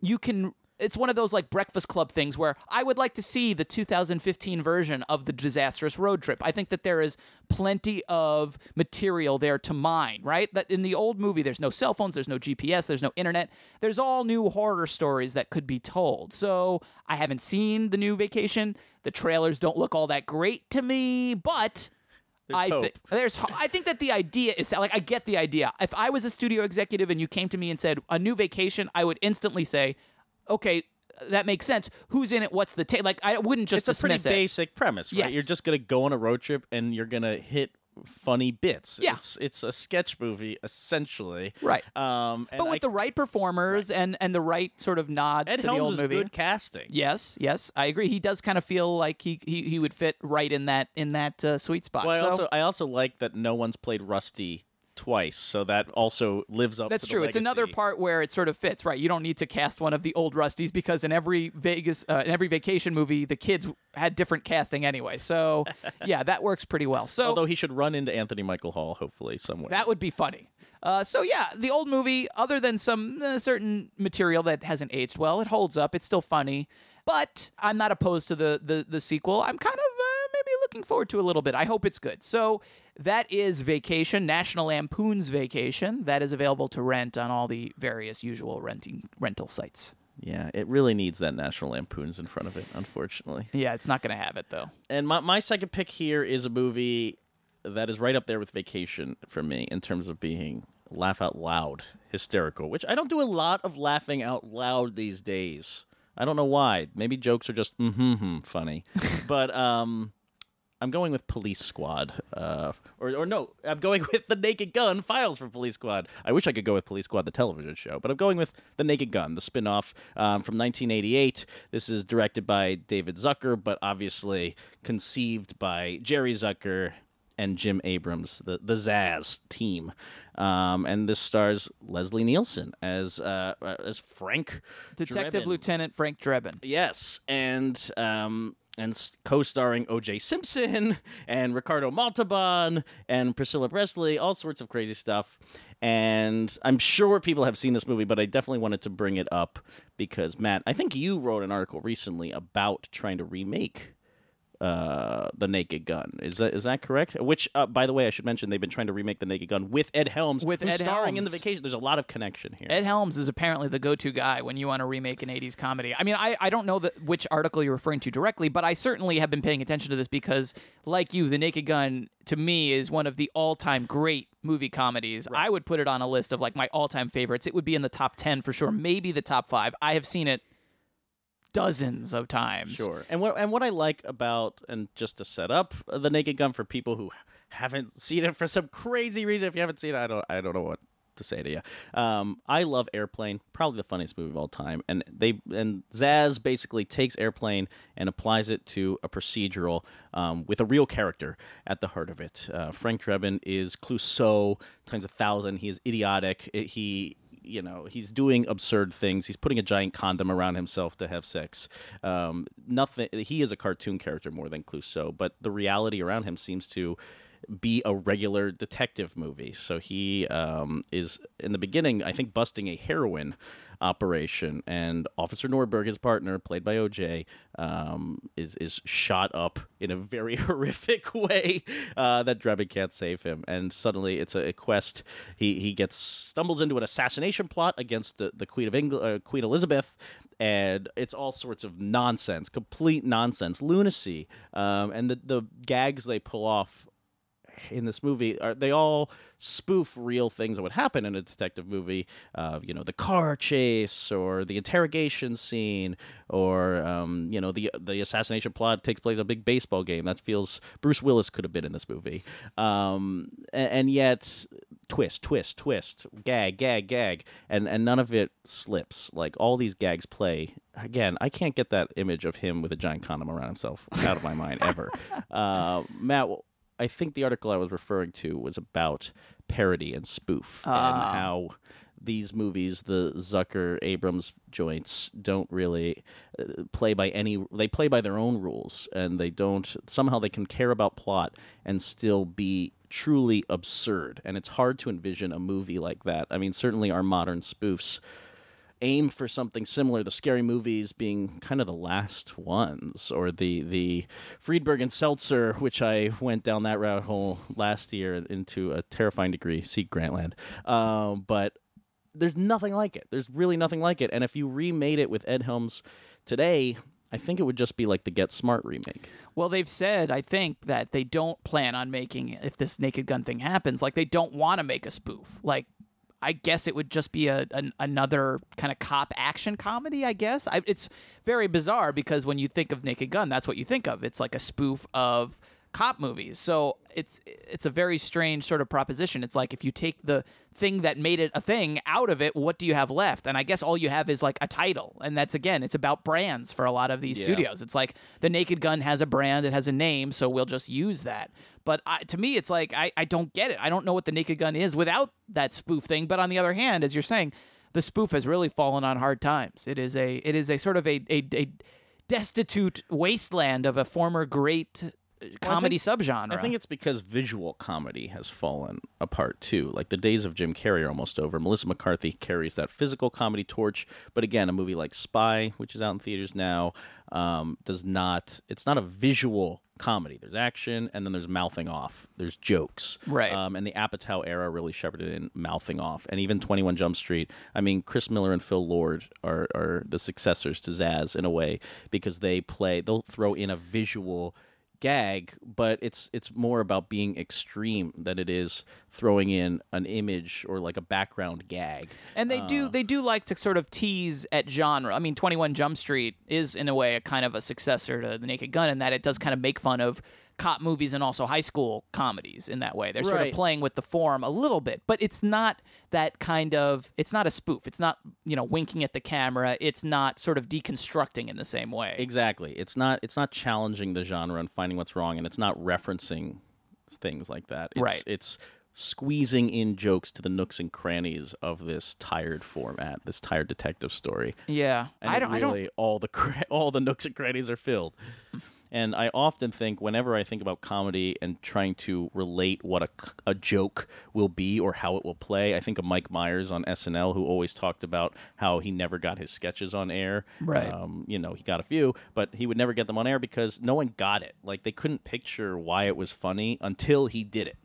you can it's one of those like breakfast club things where I would like to see the 2015 version of the disastrous road trip. I think that there is plenty of material there to mine, right? That in the old movie there's no cell phones, there's no GPS, there's no internet. There's all new horror stories that could be told. So, I haven't seen the new vacation. The trailers don't look all that great to me, but I think there's I think that the idea is like I get the idea. If I was a studio executive and you came to me and said a new vacation, I would instantly say, "Okay, that makes sense. Who's in it? What's the take?" Like I wouldn't just it's a pretty it. basic premise, right? Yes. You're just gonna go on a road trip and you're gonna hit funny bits. Yeah. It's it's a sketch movie essentially. Right. Um and but with I- the right performers and and the right sort of nods Ed to the old is movie. good casting. Yes, yes, I agree. He does kind of feel like he he, he would fit right in that in that uh, sweet spot. Well, I So- also I also like that no one's played Rusty twice, so that also lives up. That's to the true. It's another part where it sort of fits, right? You don't need to cast one of the old Rusties because in every Vegas, uh, in every vacation movie, the kids had different casting anyway. So yeah, that works pretty well. So Although he should run into Anthony Michael Hall, hopefully somewhere. that would be funny. Uh, so yeah, the old movie, other than some uh, certain material that hasn't aged well, it holds up. It's still funny, but I'm not opposed to the the, the sequel. I'm kind looking forward to a little bit. I hope it's good. So that is Vacation, National Lampoon's Vacation. That is available to rent on all the various usual renting rental sites. yeah, it really needs that National Lampoons in front of it, unfortunately. Yeah, it's not going to have it though. And my my second pick here is a movie that is right up there with Vacation for me in terms of being laugh out loud hysterical, which I don't do a lot of laughing out loud these days. I don't know why. Maybe jokes are just mm-hmm funny. but um I'm going with Police Squad. Uh, or, or no, I'm going with The Naked Gun Files from Police Squad. I wish I could go with Police Squad, the television show, but I'm going with The Naked Gun, the spin off um, from 1988. This is directed by David Zucker, but obviously conceived by Jerry Zucker and Jim Abrahams, the, the Zaz team. Um, and this stars Leslie Nielsen as uh, uh, as Frank Detective Drebin. Lieutenant Frank Drebin. Yes, and um, and co-starring O.J. Simpson and Ricardo Montalban and Priscilla Presley, all sorts of crazy stuff. And I'm sure people have seen this movie, but I definitely wanted to bring it up because Matt, I think you wrote an article recently about trying to remake uh, the Naked Gun. Is that is that correct? Which, uh, by the way, I should mention they've been trying to remake the Naked Gun with Ed Helms, With who's Ed starring in the Vacation. There's a lot of connection here. Ed Helms is apparently the go-to guy when you want to remake an 80s comedy. I mean, I, I don't know that which article you're referring to directly, but I certainly have been paying attention to this because, like you, The Naked Gun to me is one of the all-time great movie comedies. I would put it on a list of like my all-time favorites. It would be in the top 10 for sure, maybe the top 5. I have seen it dozens of times. Sure. And what and what I like about and just to set up uh, the Naked Gun for people who haven't seen it for some crazy reason, if you haven't seen it, I don't I don't know what to say to you. Um, I love Airplane, probably the funniest movie of all time, and they and Zaz basically takes Airplane and applies it to a procedural um, with a real character at the heart of it. Uh, Frank Drebin is Clouseau times a thousand. He is idiotic. He you know he's doing absurd things. He's putting a giant condom around himself to have sex. Um, nothing he is a cartoon character more than clouseau but the reality around him seems to be a regular detective movie. So he um, is in the beginning i think busting a heroin operation and officer nordberg his partner played by oj um, is is shot up in a very horrific way uh, that Drebin can't save him, and suddenly it's a, a quest. He he gets stumbles into an assassination plot against the, the Queen of England, uh, Queen Elizabeth, and it's all sorts of nonsense, complete nonsense, lunacy, um, and the the gags they pull off in this movie are they all spoof real things that would happen in a detective movie uh, you know the car chase or the interrogation scene or um, you know the the assassination plot takes place at a big baseball game. That feels bruce willis could have been in this movie. Um, and, and yet twist twist twist gag gag gag. And and none of it slips. Like all these gags play. Again i can't get that image of him with a giant condom around himself out of my mind ever. Uh, matt I think the article I was referring to was about parody and spoof and how these movies, the Zucker Abrahams joints, don't really uh, play by any. They play by their own rules, and they don't. Somehow they can care about plot and still be truly absurd. And it's hard to envision a movie like that. I mean, certainly our modern spoofs aim for something similar. The scary movies being kind of the last ones, or the the Friedberg and Seltzer, which I went down that rabbit hole last year into a terrifying degree. See Grantland, um, but there's nothing like it. There's really nothing like it. And if you remade it with Ed Helms today. I think it would just be like the Get Smart remake. Well, they've said, I think, that they don't plan on making, if this Naked Gun thing happens, like they don't want to make a spoof. Like, I guess it would just be a an, another kind of cop action comedy. I guess I, it's very bizarre because when you think of Naked Gun, that's what you think of. It's like a spoof of cop movies. So it's it's a very strange sort of proposition. It's like if you take the thing that made it a thing out of it, what do you have left? And I guess all you have is like a title. And that's again, it's about brands for a lot of these Yeah. studios. It's like the Naked Gun has a brand, it has a name, so we'll just use that. But I, to me, it's like I, I don't get it. I don't know what the Naked Gun is without that spoof thing. But on the other hand, as you're saying, the spoof has really fallen on hard times. It is a it is a sort of a a, a destitute wasteland of a former great comedy subgenre. I think it's because visual comedy has fallen apart too. Like the days of Jim Carrey are almost over. Melissa McCarthy carries that physical comedy torch, but again, a movie like Spy, which is out in theaters now, um, does not. It's not a visual comedy. There's action, and then there's mouthing off. There's jokes, Right. Um, and the Apatow era really shepherded in mouthing off, and even Twenty One Jump Street. I mean, Chris Miller and Phil Lord are are the successors to Zaz in a way because they play. They'll throw in a visual gag, but it's it's more about being extreme than it is throwing in an image or like a background gag. And they do uh. they do like to sort of tease at genre. I mean, Twenty One Jump Street is in a way a kind of a successor to The Naked Gun in that it does kind of make fun of cop movies and also high school comedies in that way. They're sort Right. of playing with the form a little bit, but it's not that kind of it's not a spoof. It's not, you know, winking at the camera. It's not sort of deconstructing in the same way. Exactly. It's not it's not challenging the genre and finding what's wrong, and it's not referencing things like that. It's, Right. It's squeezing in jokes to the nooks and crannies of this tired format, this tired detective story. Yeah. and I it don't I don't really all the cra- all the nooks and crannies are filled. And I often think, whenever I think about comedy and trying to relate what a, a joke will be or how it will play, I think of Mike Myers on SNL, who always talked about how he never got his sketches on air. Right. Um, you know, he got a few, but he would never get them on air because no one got it. Like, they couldn't picture why it was funny until he did it.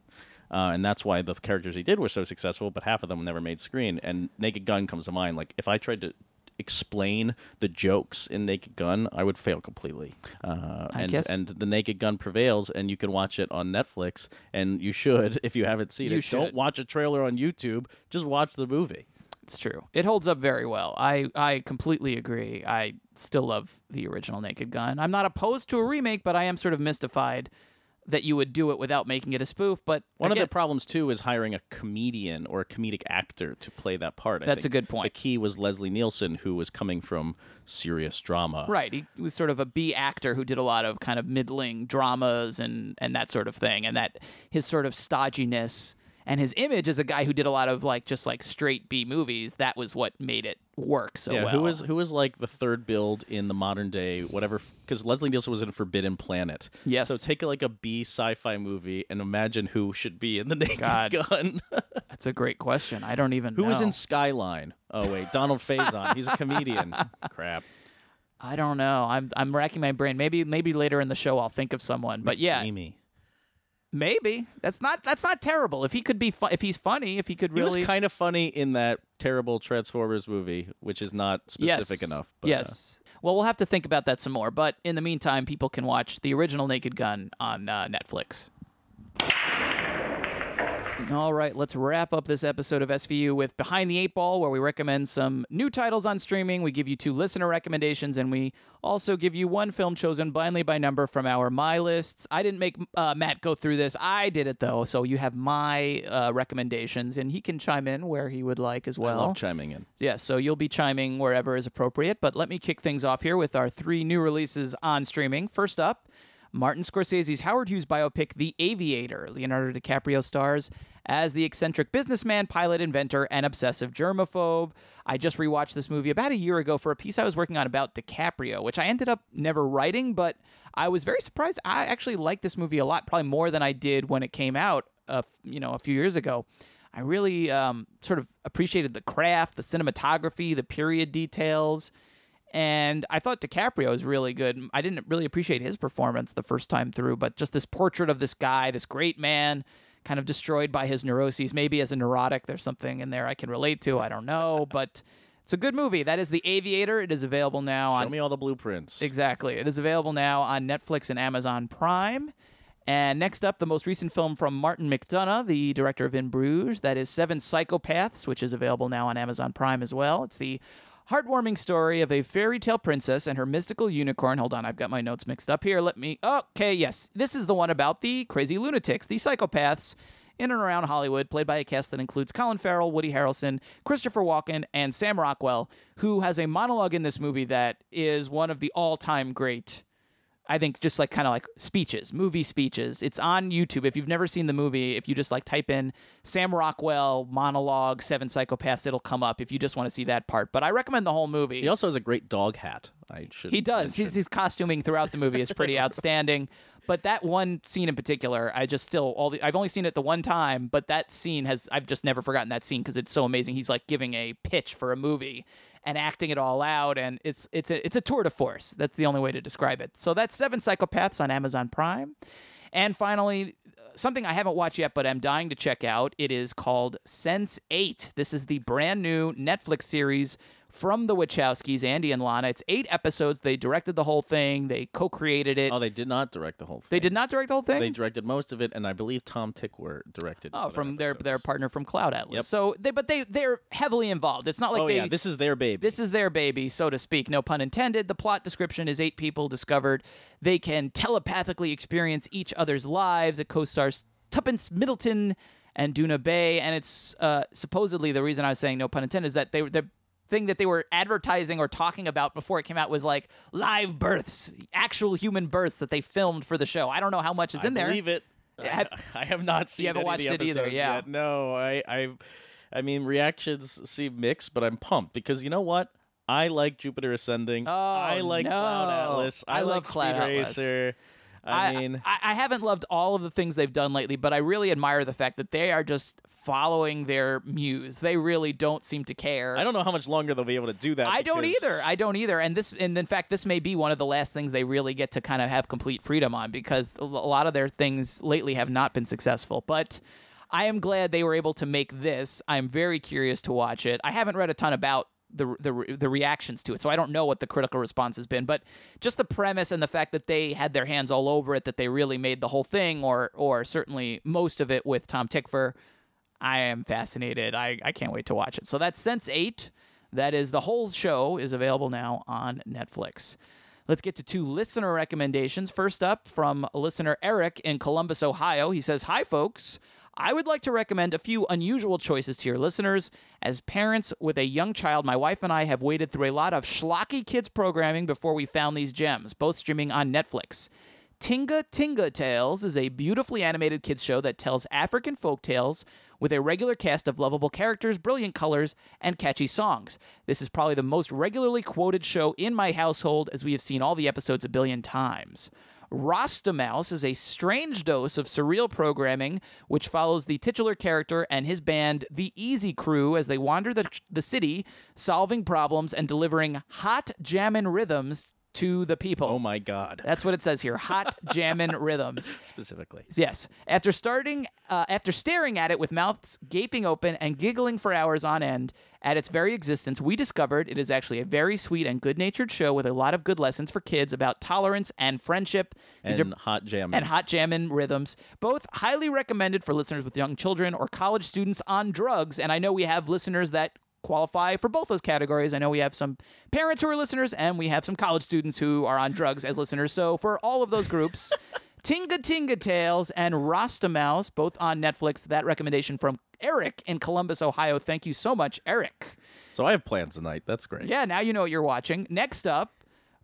Uh, and that's why the characters he did were so successful, but half of them never made screen. And Naked Gun comes to mind. Like, if I tried to explain the jokes in Naked Gun, I would fail completely. Uh, I and guess- and the Naked Gun prevails, and you can watch it on Netflix, and you should if you haven't seen You it. Don't should. watch a trailer on YouTube. Just watch the movie. It's true. It holds up very well. I, I completely agree. I still love the original Naked Gun. I'm not opposed to a remake, but I am sort of mystified that you would do it without making it a spoof. But One again, of the problems too is hiring a comedian or a comedic actor to play that part. I That's a good point. The key was Leslie Nielsen, who was coming from serious drama. Right. He was sort of a B actor who did a lot of kind of middling dramas and and that sort of thing. And that his sort of stodginess and his image as a guy who did a lot of like just like straight B movies, that was what made it work so yeah, well. who was who was like the third build in the modern day whatever because Leslie Nielsen was in Forbidden Planet. Yes. So take like a B sci-fi movie and imagine who should be in the Naked God. Gun. That's a great question. I don't even who know. was in Skyline? Oh wait, Donald Faison. He's a comedian. Crap. I don't know. I'm I'm racking my brain. Maybe maybe later in the show I'll think of someone. But yeah, Amy. Maybe. That's not that's not terrible. If he could be fu- if he's funny, if he could really, he was kind of funny in that terrible Transformers movie, which is not specific yes. enough. But, uh, yes. Well, we'll have to think about that some more. But in the meantime, people can watch the original Naked Gun on uh, Netflix. All right, let's wrap up this episode of SVU with Behind the Eight Ball, where we recommend some new titles on streaming. We give you two listener recommendations, and we also give you one film chosen blindly by number from our My Lists. I didn't make uh, Matt go through this. I did it, though, so you have my uh, recommendations, and he can chime in where he would like as well. I love chiming in. Yes, so you'll be chiming wherever is appropriate. But let me kick things off here with our three new releases on streaming. First up, Martin Scorsese's Howard Hughes biopic, The Aviator. Leonardo DiCaprio stars as the eccentric businessman, pilot, inventor, and obsessive germaphobe. I just rewatched this movie about a year ago for a piece I was working on about DiCaprio, which I ended up never writing, but I was very surprised. I actually liked this movie a lot, probably more than I did when it came out, uh, you know, a few years ago. I really um, sort of appreciated the craft, the cinematography, the period details, and I thought DiCaprio was really good. I didn't really appreciate his performance the first time through, but just this portrait of this guy, this great man, kind of destroyed by his neuroses. Maybe as a neurotic, there's something in there I can relate to. I don't know, but it's a good movie. That is The Aviator. It is available now Show on me all the blueprints. Exactly. It is available now on Netflix and Amazon Prime. And next up, the most recent film from Martin McDonagh, the director of In Bruges, that is Seven Psychopaths, which is available now on Amazon Prime as well. It's the heartwarming story of a fairy tale princess and her mystical unicorn. Hold on, I've got my notes mixed up here. Let me. Okay, yes. This is the one about the crazy lunatics, the psychopaths in and around Hollywood, played by a cast that includes Colin Farrell, Woody Harrelson, Christopher Walken, and Sam Rockwell, who has a monologue in this movie that is one of the all time great. I think just like kind of like speeches, movie speeches. It's on YouTube. If you've never seen the movie, if you just like type in Sam Rockwell monologue Seven Psychopaths, it'll come up if you just want to see that part. But I recommend the whole movie. He also has a great dog hat. I should. He does. His his costuming throughout the movie is pretty outstanding. But that one scene in particular, I just still all the, I've only seen it the one time, but that scene has I've just never forgotten that scene because it's so amazing. He's like giving a pitch for a movie and acting it all out, and it's it's a it's a tour de force. That's the only way to describe it. So that's Seven Psychopaths on Amazon Prime, and finally. Something I haven't watched yet, but I'm dying to check out. It is called Sense 8. This is the brand new Netflix series from the Wachowskis, Andy and Lana. It's eight episodes. They directed the whole thing. They co-created it. Oh, they did not direct the whole thing. they did not direct the whole thing. They directed most of it, and I believe Tom Tykwer directed. oh, from their episodes. their partner from Cloud Atlas. Yep. So they, but they they're heavily involved. It's not like oh they. yeah, this is their baby. This is their baby, so to speak. No pun intended. The plot description is eight people discovered they can telepathically experience each other's lives. It co-stars Tuppence Middleton and Doona Bae, and it's uh, supposedly the reason I was saying no pun intended is that they the thing that they were advertising or talking about before it came out was like live births, actual human births that they filmed for the show. I don't know how much is I in there. believe it. Have- I, I have not seen. You haven't watched the it either, yeah. yet. No, I, I, I mean, reactions seem mixed, but I'm pumped because you know what? I like Jupiter Ascending. Oh, I like no. Cloud Atlas. I I, love like Cloud Speed Atlas. Racer. I, mean, I, I haven't loved all of the things they've done lately, but I really admire the fact that they are just following their muse. They really don't seem to care. I don't know how much longer they'll be able to do that. I don't either. I don't either. And this, and in fact, this may be one of the last things they really get to kind of have complete freedom on because a lot of their things lately have not been successful. But I am glad they were able to make this. I'm very curious to watch it. I haven't read a ton about the the the reactions to it, so I don't know what the critical response has been. But just the premise and the fact that they had their hands all over it, that they really made the whole thing, or or certainly most of it with Tom Tykwer. I am fascinated. I, I can't wait to watch it. So that's Sense 8. That is the whole show is available now on Netflix. Let's get to two listener recommendations. First up, from listener Eric in Columbus, Ohio. He says, Hi, folks. I would like to recommend a few unusual choices to your listeners. As parents with a young child, my wife and I have waded through a lot of schlocky kids programming before we found these gems, both streaming on Netflix. Tinga Tinga Tales is a beautifully animated kids show that tells African folk tales with a regular cast of lovable characters, brilliant colors, and catchy songs. This is probably the most regularly quoted show in my household as we have seen all the episodes a billion times. Rastamouse is a strange dose of surreal programming which follows the titular character and his band, the Easy Crew, as they wander the, the city, solving problems and delivering hot jammin' rhythms to the people. Oh my god. That's what it says here. Hot jammin' rhythms. Specifically. Yes. After starting, uh, after staring at it with mouths gaping open and giggling for hours on end at its very existence, we discovered it is actually a very sweet and good-natured show with a lot of good lessons for kids about tolerance and friendship. These And are- hot jam. and hot jammin' rhythms. Both highly recommended for listeners with young children or college students on drugs. And I know we have listeners that qualify for both those categories. I know we have some parents who are listeners, and we have some college students who are on drugs as listeners. So for all of those groups. Tinga Tinga Tales and Rastamouse, both on Netflix. That recommendation from Eric in Columbus, Ohio. Thank you so much, Eric. So I have plans tonight. That's great. Yeah, now you know what you're watching. Next up,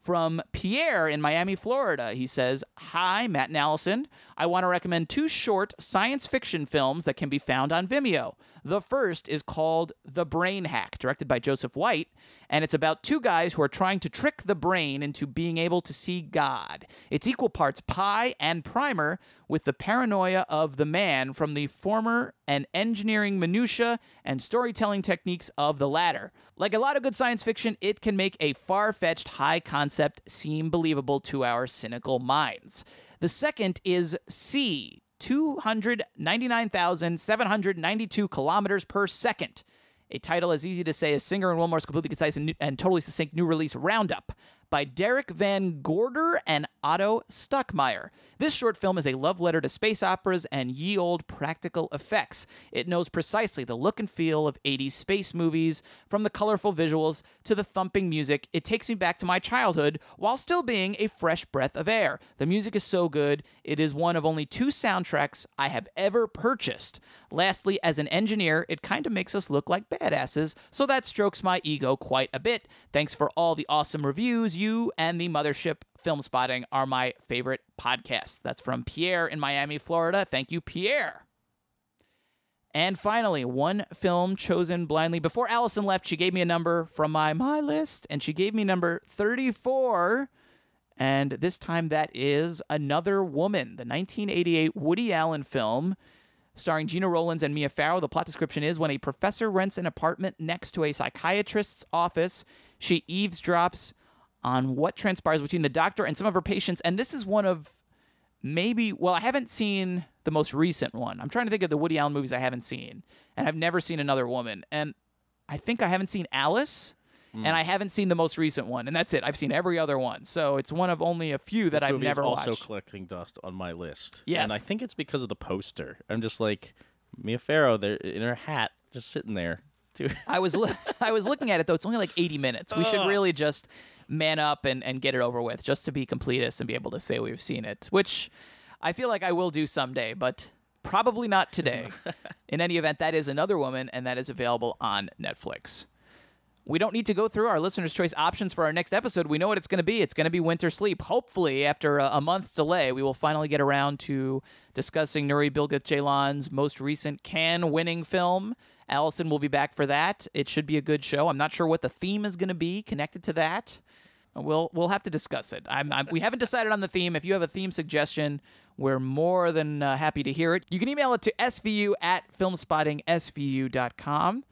from Pierre in Miami, Florida. He says, Hi, Matt and Alison. I want to recommend two short science fiction films that can be found on Vimeo. The first is called The Brain Hack, directed by Joseph White, and it's about two guys who are trying to trick the brain into being able to see God. It's equal parts Pi and primer with the paranoia of the man from the former and engineering minutia and storytelling techniques of the latter. Like a lot of good science fiction, it can make a far-fetched high concept seem believable to our cynical minds. The second is C, 299,792 kilometers per second. A title as easy to say as Singer and Willmore's completely concise and, new- and totally succinct new release Roundup by Derek Van Gorder and Otto Stuckmeyer. This short film is a love letter to space operas and ye old practical effects. It knows precisely the look and feel of 80s space movies, from the colorful visuals to the thumping music. It takes me back to my childhood while still being a fresh breath of air. The music is so good, it is one of only two soundtracks I have ever purchased. Lastly, as an engineer, it kind of makes us look like badasses, so that strokes my ego quite a bit. Thanks for all the awesome reviews. You and the Mothership Filmspotting are my favorite podcasts. That's from Pierre in Miami, Florida. Thank you, Pierre. And finally, one film chosen blindly. Before Alison left, she gave me a number from my my list, and she gave me number 34. And this time that is Another Woman, the 1988 Woody Allen film starring Gena Rowlands and Mia Farrow. The plot description is when a professor rents an apartment next to a psychiatrist's office, she eavesdrops on what transpires between the doctor and some of her patients. And this is one of maybe, well, I haven't seen the most recent one. I'm trying to think of the Woody Allen movies I haven't seen, and I've never seen Another Woman. And I think I haven't seen Alice. Hmm. And I haven't seen the most recent one, and that's it. I've seen every other one, so it's one of only a few that This I've never also watched. collecting dust on my list. Yes. and I think it's because of the poster. I'm just like Mia Farrow there in her hat, just sitting there. Too. I was li- I was looking at it though. It's only like 80 minutes. We should really just man up and, and get it over with, just to be completists and be able to say we've seen it. Which I feel like I will do someday, but probably not today. In any event, that is another woman, and that is available on Netflix. We don't need to go through our listeners' choice options for our next episode. We know what it's going to be. It's going to be Winter Sleep. Hopefully, after a, a month's delay, we will finally get around to discussing Nuri Bilge Ceylan's most recent Cannes-winning film. Alison will be back for that. It should be a good show. I'm not sure what the theme is going to be connected to that. We'll we'll have to discuss it. I'm, I'm, we haven't decided on the theme. If you have a theme suggestion, we're more than uh, happy to hear it. You can email it to svu at filmspottingsvu.com.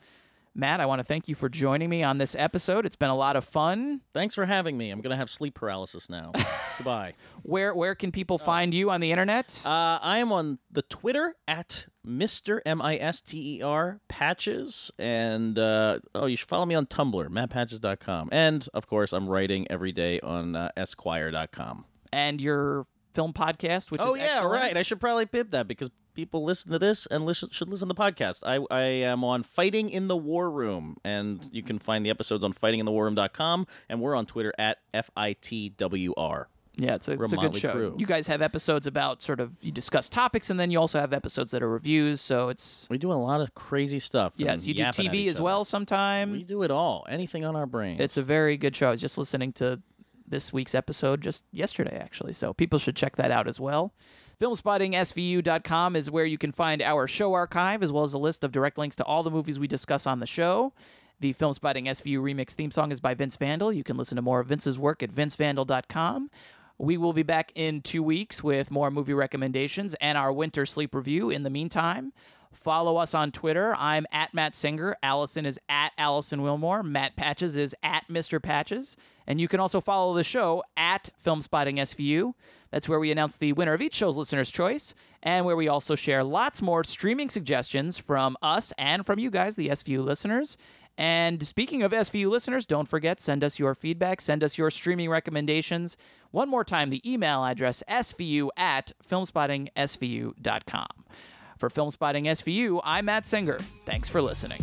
Matt, I want to thank you for joining me on this episode. It's been a lot of fun. Thanks for having me. I'm gonna have sleep paralysis now. Goodbye. Where where can people find you on the internet? Uh, I am on the Twitter at Mr. M I S T E R Patches, and uh, oh, you should follow me on Tumblr, mattpatches.com, and of course, I'm writing every day on uh, Esquire.com. and your film podcast, which Oh is yeah, excellent. right. I should probably pip that because people listen to this and listen, should listen to the podcast. I, I am on Fighting in the War Room, and you can find the episodes on fightinginthewarroom.com, and we're on Twitter at FITWR. Yeah, it's a, it's a good show. crew. You guys have episodes about sort of you discuss topics, and then you also have episodes that are reviews. So it's We do a lot of crazy stuff. yes, you do TV as well sometimes. We do it all. Anything on our brain. It's a very good show. I was just listening to this week's episode just yesterday, actually. So people should check that out as well. FilmspottingSVU.com is where you can find our show archive as well as a list of direct links to all the movies we discuss on the show. The Filmspotting SVU remix theme song is by Vince Vandal. You can listen to more of Vince's work at vincevandal.com. We will be back in two weeks with more movie recommendations and our winter sleep review. In the meantime, follow us on Twitter. I'm at Matt Singer. Alison is at Alison Willmore. Matt Patches is at Mr. Patches. And you can also follow the show at Filmspotting SVU. That's where we announce the winner of each show's listener's choice, and where we also share lots more streaming suggestions from us and from you guys, the SVU listeners. And speaking of SVU listeners, don't forget, send us your feedback, send us your streaming recommendations. One more time, the email address, svu at filmspottingsvu.com. For Filmspotting SVU, I'm Matt Singer. Thanks for listening.